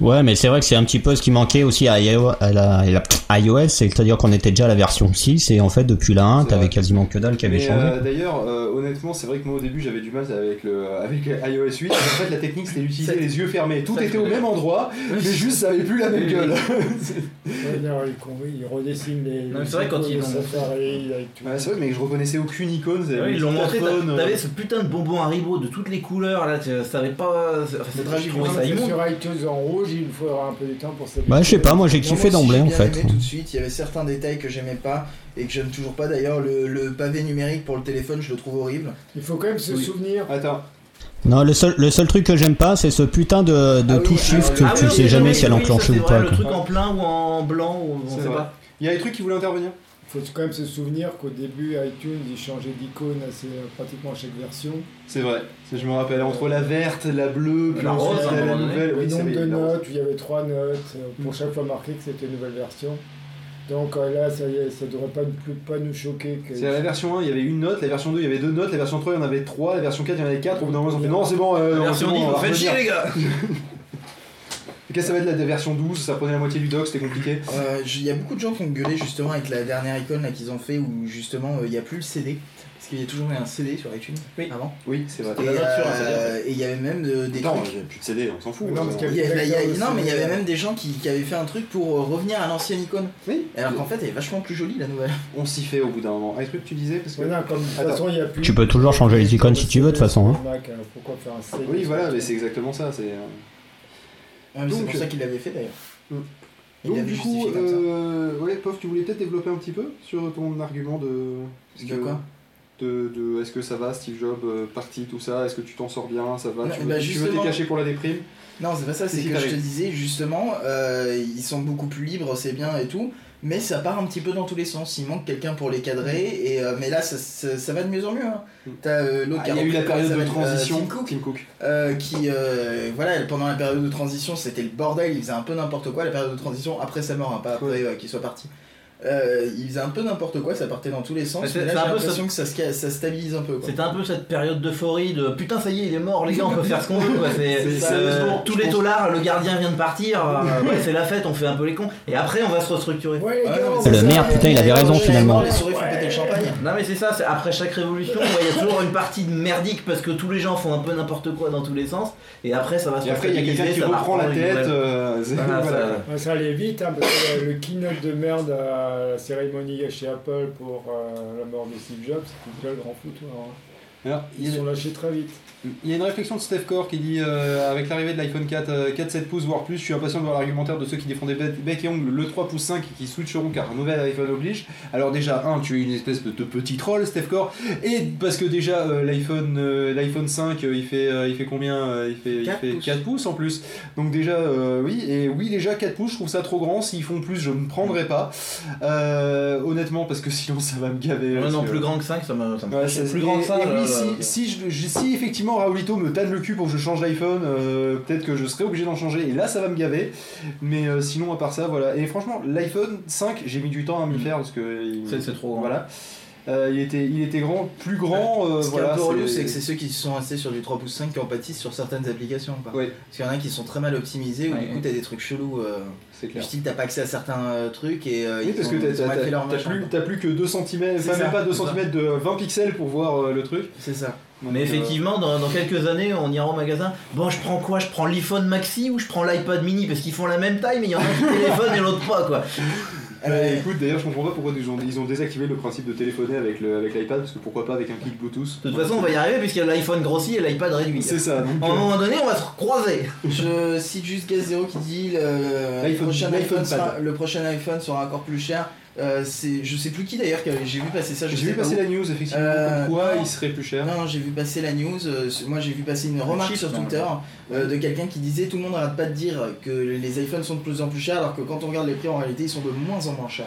Ouais, mais c'est vrai que c'est un petit peu ce qui manquait aussi à iOS, à la- à la- iOS, c'est-à-dire qu'on était déjà à la version 6 et en fait depuis la 1, C'est t'avais quasiment que dalle qui avait changé. euh, D'ailleurs, euh, honnêtement, c'est vrai que moi au début j'avais du mal avec le avec iOS 8. En fait, la technique c'était d'utiliser Ça- les yeux fermés. Tout ça, était au même endroit, mais juste ça avait plus la même gueule. Ils, redessinent les. Non, mais les c'est vrai, quand ils l'ont- c'est vrai, mais je reconnaissais aucune icône. mis ils l'ont montré, euh, t'avais ce putain de bonbon Haribo de toutes les couleurs là, tu savais pas. Enfin, c'est- ça immonde. sur iTunes en rouge, il faudra un peu de temps pour s'habituer. Bah, je sais pas, moi j'ai kiffé d'emblée en fait. tout de suite, il y avait certains détails que j'aimais pas et que j'aime toujours pas d'ailleurs. Le, le pavé numérique pour le téléphone, je le trouve horrible. Il faut quand même se Oui. souvenir. Attends, Non, le seul, le seul truc que j'ime pas, c'est ce putain de, de Ah oui, touche shift que Ah tu oui, sais oui, jamais oui, si elle c'est ou pas. Le quoi. truc en plein ou en blanc, ou on sait vrai. pas. il y a des trucs qui voulaient intervenir. Il faut quand même se souvenir qu'au début, iTunes, il changeait d'icône assez euh, pratiquement à chaque version. C'est vrai. Je me rappelle entre la verte, la bleue, puis La ensuite rose, la, nouvelle. le Oui, nombre de notes, il y avait trois notes, euh, pour chaque fois marqué que c'était une nouvelle version. Donc euh, là, ça, y est, ça devrait pas, plus, pas nous choquer. Que... C'est à la version 1, il y avait une note, la version 2, il y avait deux notes, la version 3, il y en avait trois, la version 4, il y en avait quatre. Au bout d'un moment, ils ont fait non, c'est bon, euh, La non, version c'est bon, 10, on faites revenir. chier les gars Qu'est-ce que ça va être la version 12 Ça prenait la moitié du doc, c'était compliqué. Euh, Il y a beaucoup de gens qui ont gueulé justement avec la dernière icône là qu'ils ont fait où justement euh, il n'y a plus le CD. Parce qu'il y a toujours eu un CD sur iTunes Oui. avant. Oui, c'est vrai. Et euh, il y avait même de- des Attends, trucs. j'ai plus de CD, on s'en fout. Non, non mais il y avait même des gens qui, qui avaient fait un truc pour revenir à l'ancienne icône. Oui. Alors qu'en fait elle est vachement plus jolie la nouvelle. On s'y fait au bout d'un moment. Un truc que tu disais parce que... Non, comme de toute Attends. façon, il y a plus. Tu peux toujours changer les icônes si tu veux, de toute façon, hein. Mac, Pourquoi faire un CD Oui, voilà, mais c'est exactement ça. C'est. Euh, mais c'est pour ça qu'il l'avait fait d'ailleurs. Il Donc du coup, euh, ouais, Pof, tu voulais peut-être développer un petit peu sur ton argument de. De que- quoi de, de est-ce que ça va, Steve Jobs, euh, parti, tout ça, est-ce que tu t'en sors bien, ça va, Non, tu veux, bah, tu veux t'es caché pour la déprime Non, c'est pas ça, c'est que je te disais justement, euh, ils sont beaucoup plus libres, c'est bien et tout, mais ça part un petit peu dans tous les sens. Il manque quelqu'un pour les cadrer, et, euh, mais là ça, ça- ça va de mieux en mieux. hein. Mm. T'as euh, l'autre Ah, Il y a eu la période de euh, transition. Tim Cook, Tim Cook. euh, qui, voilà, pendant la période de transition, c'était le bordel, il faisait un peu n'importe quoi. La période de transition, après sa mort, hein, pas après qu'il soit parti. Euh, il faisait un peu n'importe quoi, ça partait dans tous les sens. Mais là, c'est j'ai un peu l'impression que ça se, ça stabilise un peu. quoi. C'était un peu cette période d'euphorie de putain ça y est il est mort les gars on peut faire ce qu'on veut quoi c'est C'est ça, euh, tous les pense. taulards le gardien vient de partir euh, ouais c'est la fête on fait un peu les cons et après on va se restructurer Ouais, les Ouais, gars, c'est Le maire, putain, il avait raison, Ouais, finalement. Les souris font péter le champagne. non mais c'est ça c'est après chaque révolution ouais, il y a toujours une partie de merdique parce que tous les gens font un peu n'importe quoi dans tous les sens et après ça va se Et après, il y a quelqu'un qui reprend la tête. ça- Ouais, allait vite, hein, parce que le keynote de merde la cérémonie chez Apple pour euh, la mort de Steve Jobs, c'était déjà le grand foutoir. hein. Alors, il y Ils a- sont lâchés très vite. Il y a une réflexion de Steph Core qui dit euh, avec l'arrivée de l'iPhone 4, euh, 4 7 pouces voire plus, je suis impatient de voir l'argumentaire de ceux qui défendaient bec et ongle le 3 pouces 5 et qui switcheront car un nouvel iPhone oblige. Alors déjà, un, tu es une espèce de, de petit troll, Steph Core, et parce que déjà euh, l'iPhone euh, l'iPhone 5, euh, il fait euh, il fait combien euh, Il fait il 4 fait pouces. 4 pouces en plus. Donc déjà euh, oui et oui déjà 4 pouces, je trouve ça trop grand. S'ils font plus, je ne prendrai pas. Euh, honnêtement parce que sinon ça va me gaver. Ouais, non plus grand que 5 ça me, ça me Ouais, plus grand que ça et- et là, oui, là, si, là. si, je- je- si effectivement Raoulito me tanne le cul pour que je change d'iPhone, euh, peut-être que je serai obligé d'en changer et là ça va me gaver. Mais euh, sinon, à part ça, voilà. Et franchement, l'iPhone 5, j'ai mis du temps à m'y Mm. faire parce que. C'est- trop grand. Voilà. Euh, il, était, il était grand, plus grand. euh, Ce qui est voilà, un peu relou, c'est que c'est ceux qui se sont restés sur du 3 pouces 5 qui en pâtissent sur certaines applications. Quoi. Oui. Parce qu'il y en a qui sont très mal optimisés, où Ouais, du coup t'as des trucs chelous. Euh, C'est clair. style t'as pas accès à certains euh, trucs et euh, Oui, parce que t'as- plus, plus que 2 cm, même ça, pas 2 c'est ça. cm de 20 pixels pour voir euh, le truc. C'est ça. Donc, Mais euh, effectivement, dans, dans quelques années, on ira au magasin. Bon, je prends quoi? Je prends l'iPhone Maxi ou je prends l'iPad Mini? Parce qu'ils font la même taille, mais il y en a un qui téléphone et l'autre pas, quoi. Bah, Euh, écoute, d'ailleurs, je comprends pas pourquoi ils ont, ils ont désactivé le principe de téléphoner avec le- avec l'iPad, parce que pourquoi pas avec un kit Bluetooth. De toute façon, on va y arriver puisqu'il y a l'iPhone grossi et l'iPad réduit. C'est ça, donc. À un euh, moment donné, on va se croiser. Je cite juste Gaz Zero qui dit le, le L'iPhone- prochain l'iPhone iPhone sera- pad. le prochain iPhone sera encore plus cher. Euh, c'est, je sais plus qui d'ailleurs, que j'ai vu passer ça. je J'ai sais vu pas passer où. la news, effectivement, Euh, comme quoi non. il serait plus cher. Non, non, j'ai vu passer la news. euh, moi, j'ai vu passer une remarque sur Twitter euh, de quelqu'un qui disait tout le monde n'arrête pas de dire que les iPhones sont de plus en plus chers, alors que quand on regarde les prix, en réalité, ils sont de moins en moins chers.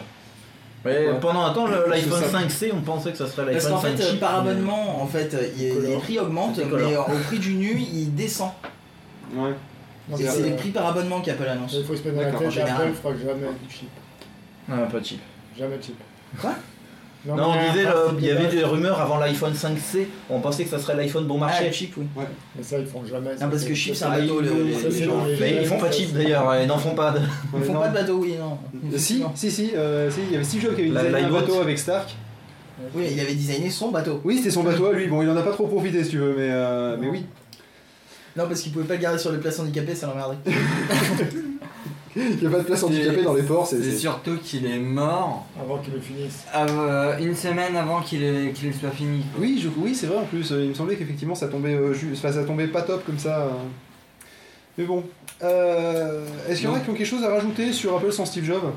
Ouais, Ouais. Pendant un temps, l'iPhone C'est ça. 5C, on pensait que ça serait Parce l'iPhone qu'en 5 fait, euh, chip, par mais- abonnement, en fait, il y a- les prix augmentent, mais euh, au prix du nu, il descend. Ouais. C'est euh, les prix par abonnement qu'Apple annonce. Il faut se mettre dans la tête. Apple fera jamais du chip. Ah, pas de chip. Jamais de chip. Quoi? Non, on disait, le- principe il y avait des rumeurs avant l'iPhone 5C, on pensait que ça serait l'iPhone bon Ah, marché. le chip, oui. Mais ça, ils font jamais. Non, parce que chip, c'est un bateau. le- ça, les- gens. Mais ils font pas de chip d'ailleurs, ils n'en font pas de. Ils font non. pas de bateau, oui, non. Euh, Si, si, si, euh, si, il y avait Steve Jobs qui avait designé un bateau avec Stark. Oui, il avait designé son bateau. Oui, c'était son bateau à lui. Bon, il en a pas trop profité si tu veux, mais, euh, mais oui. Non, parce qu'il pouvait pas le garder sur les places handicapées, ça l'emmerdait. Il n'y a pas de place handicapée dans les ports, c'est. Surtout qu'il est mort Avant qu'ils le finissent. euh, une semaine avant qu'il qu'il soit fini. Oui, je- oui c'est vrai en plus. Il me semblait qu'effectivement ça tombait, euh, ça tombait pas top comme ça. Mais bon. Euh, Est-ce qu'il y en a qui ont quelque chose à rajouter sur Apple sans Steve Jobs?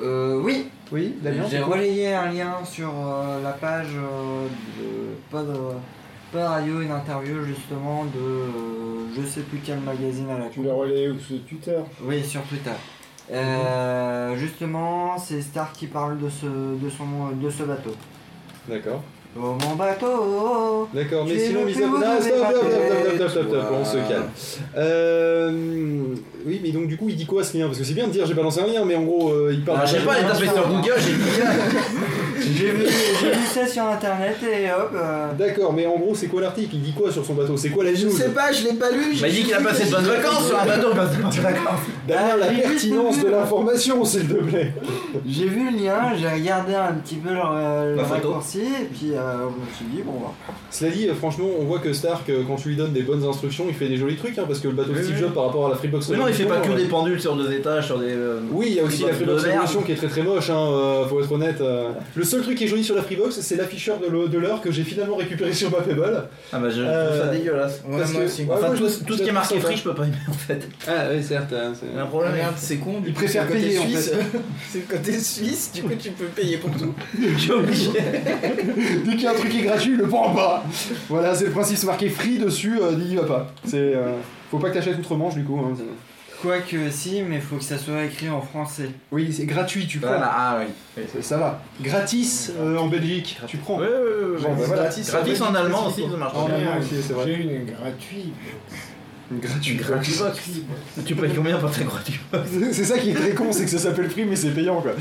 Euh, oui, Oui, Damien j'ai relayé un lien sur euh, la page euh, de pas de radio, une interview justement de euh, je sais plus quel magazine à la Tu l'as relayé ou sur Twitter Oui, sur Twitter. Euh, justement, c'est Stark qui parle de ce, de son, de ce bateau. D'accord. Oh mon bateau D'accord, mais J'ai sinon, mis à Ah, stop, stop, stop, stop, stop, on se calme. Euh, oui, mais donc du coup, il dit quoi ce lien? Parce que c'est bien de dire j'ai balancé un lien, mais en gros, euh, il parle. Ah, je sais pas, tapé sur Google, j'ai dit. J'ai j'ai vu ça sur internet et hop. euh, D'accord, mais en gros, c'est quoi l'article? Il dit quoi sur son bateau? C'est quoi la Je news? sais pas, je l'ai pas lu. Bah, il dit qu'il a passé de bonnes vacances sur un bateau, il passe de bonnes vacances. Damien, la j'ai juste pertinence vu- de l'information, s'il te plaît. J'ai vu le lien, j'ai regardé un petit peu le, le La photo. raccourci et puis euh, je me suis dit bon bah, Cela dit, euh, franchement, on voit que Stark, euh, quand tu lui donnes des bonnes instructions, il fait des jolis trucs, hein, parce que le bateau de Oui, Steve oui. Jobs par rapport à la Freebox Mais non, il fait pas que Revolution, des pendules sur deux étages, sur des. euh, Oui, il y a aussi la Freebox Freebox de merde. Revolution qui est très très moche, hein, euh, faut être honnête. euh. Le seul truc qui est joli sur la Freebox, c'est l'afficheur de l'e- de l'heure que j'ai finalement récupéré sur ma Pebble. Ah bah je trouve Euh, ça dégueulasse. Ouais, Parce moi que- aussi. ouais, Enfin, moi, tout, je- tout je ce qui est marqué free, je peux pas aimer en fait. Ah oui, certes. hein, c'est- Il y a un Oh, problème. merde, c'est con. du Il préfère payer, en suisse. c'est le côté suisse, du coup tu peux payer pour tout. Je suis obligé. Dès qu'il y a un truc qui est gratuit, il le prend pas. Voilà, c'est le principe, c'est marqué free dessus, euh, il y va pas. C'est, euh, faut pas que t'achètes outre-manche du coup. hein, Quoique si, mais faut que ça soit écrit en français. Oui, c'est gratuit, tu prends. Voilà, ah oui. oui. Ça- Ça va. Gratis euh, en Belgique, tu prends. Bon, bah, voilà. Gratis, Gratis en allemand aussi, ça marche. En J'ai allemand un- aussi, c'est vrai. J'ai une gratuite. Gratuit. Gratuit box. Tu payes combien pour ta gratuit box C'est ça qui est très con, c'est que ça s'appelle free mais c'est payant quoi.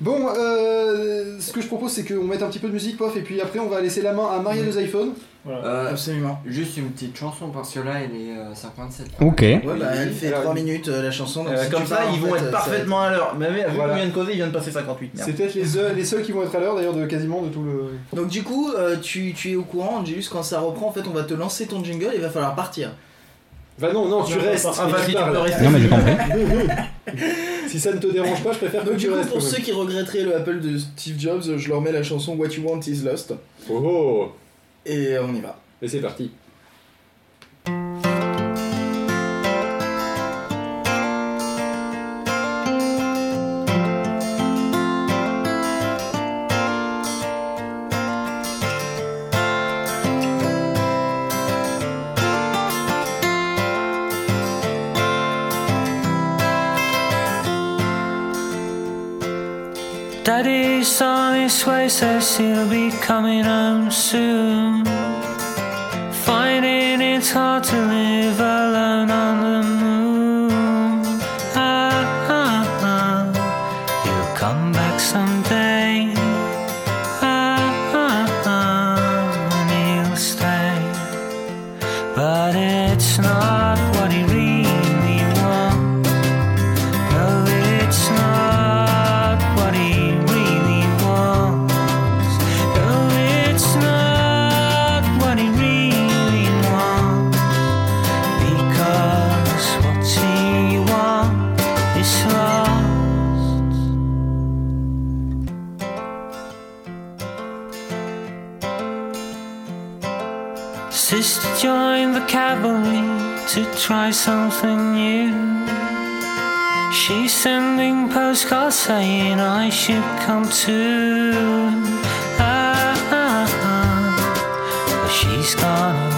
Bon, euh, ce que je propose c'est qu'on mette un petit peu de musique, pof, et puis après on va laisser la main à Maria des iPhones. Voilà. Euh, Absolument. juste une petite chanson parce que là elle est euh, 57. Ok. Ouais, bah elle fait Alors, 3 minutes euh, la chanson. donc Euh, si Comme tu ça, pars, ils en vont fait, être parfaitement à l'heure. Mais vu Voilà. combien de causer, il vient de passer 58. Merde. C'est peut-être les, seuls- les seuls qui vont être à l'heure d'ailleurs de quasiment de tout le. Donc du coup, euh, tu, tu es au courant, Angelus, quand ça reprend, en fait, on va te lancer ton jingle et il va falloir partir. Bah non, non, tu restes. non, et Enfin, tu si peux rester. Non mais j'ai compris. Si ça ne te dérange pas, je préfère que Donc tu du coup, restes. pour ceux qui regretteraient le Apple de Steve Jobs, je leur mets la chanson What You Want Is Lost. Oh, oh, Et on y va. et c'est parti. On his way, says he'll be coming home soon. Finding it's hard to try something new. She's sending postcards saying I should come too. Ah, ah, ah. But she's gone.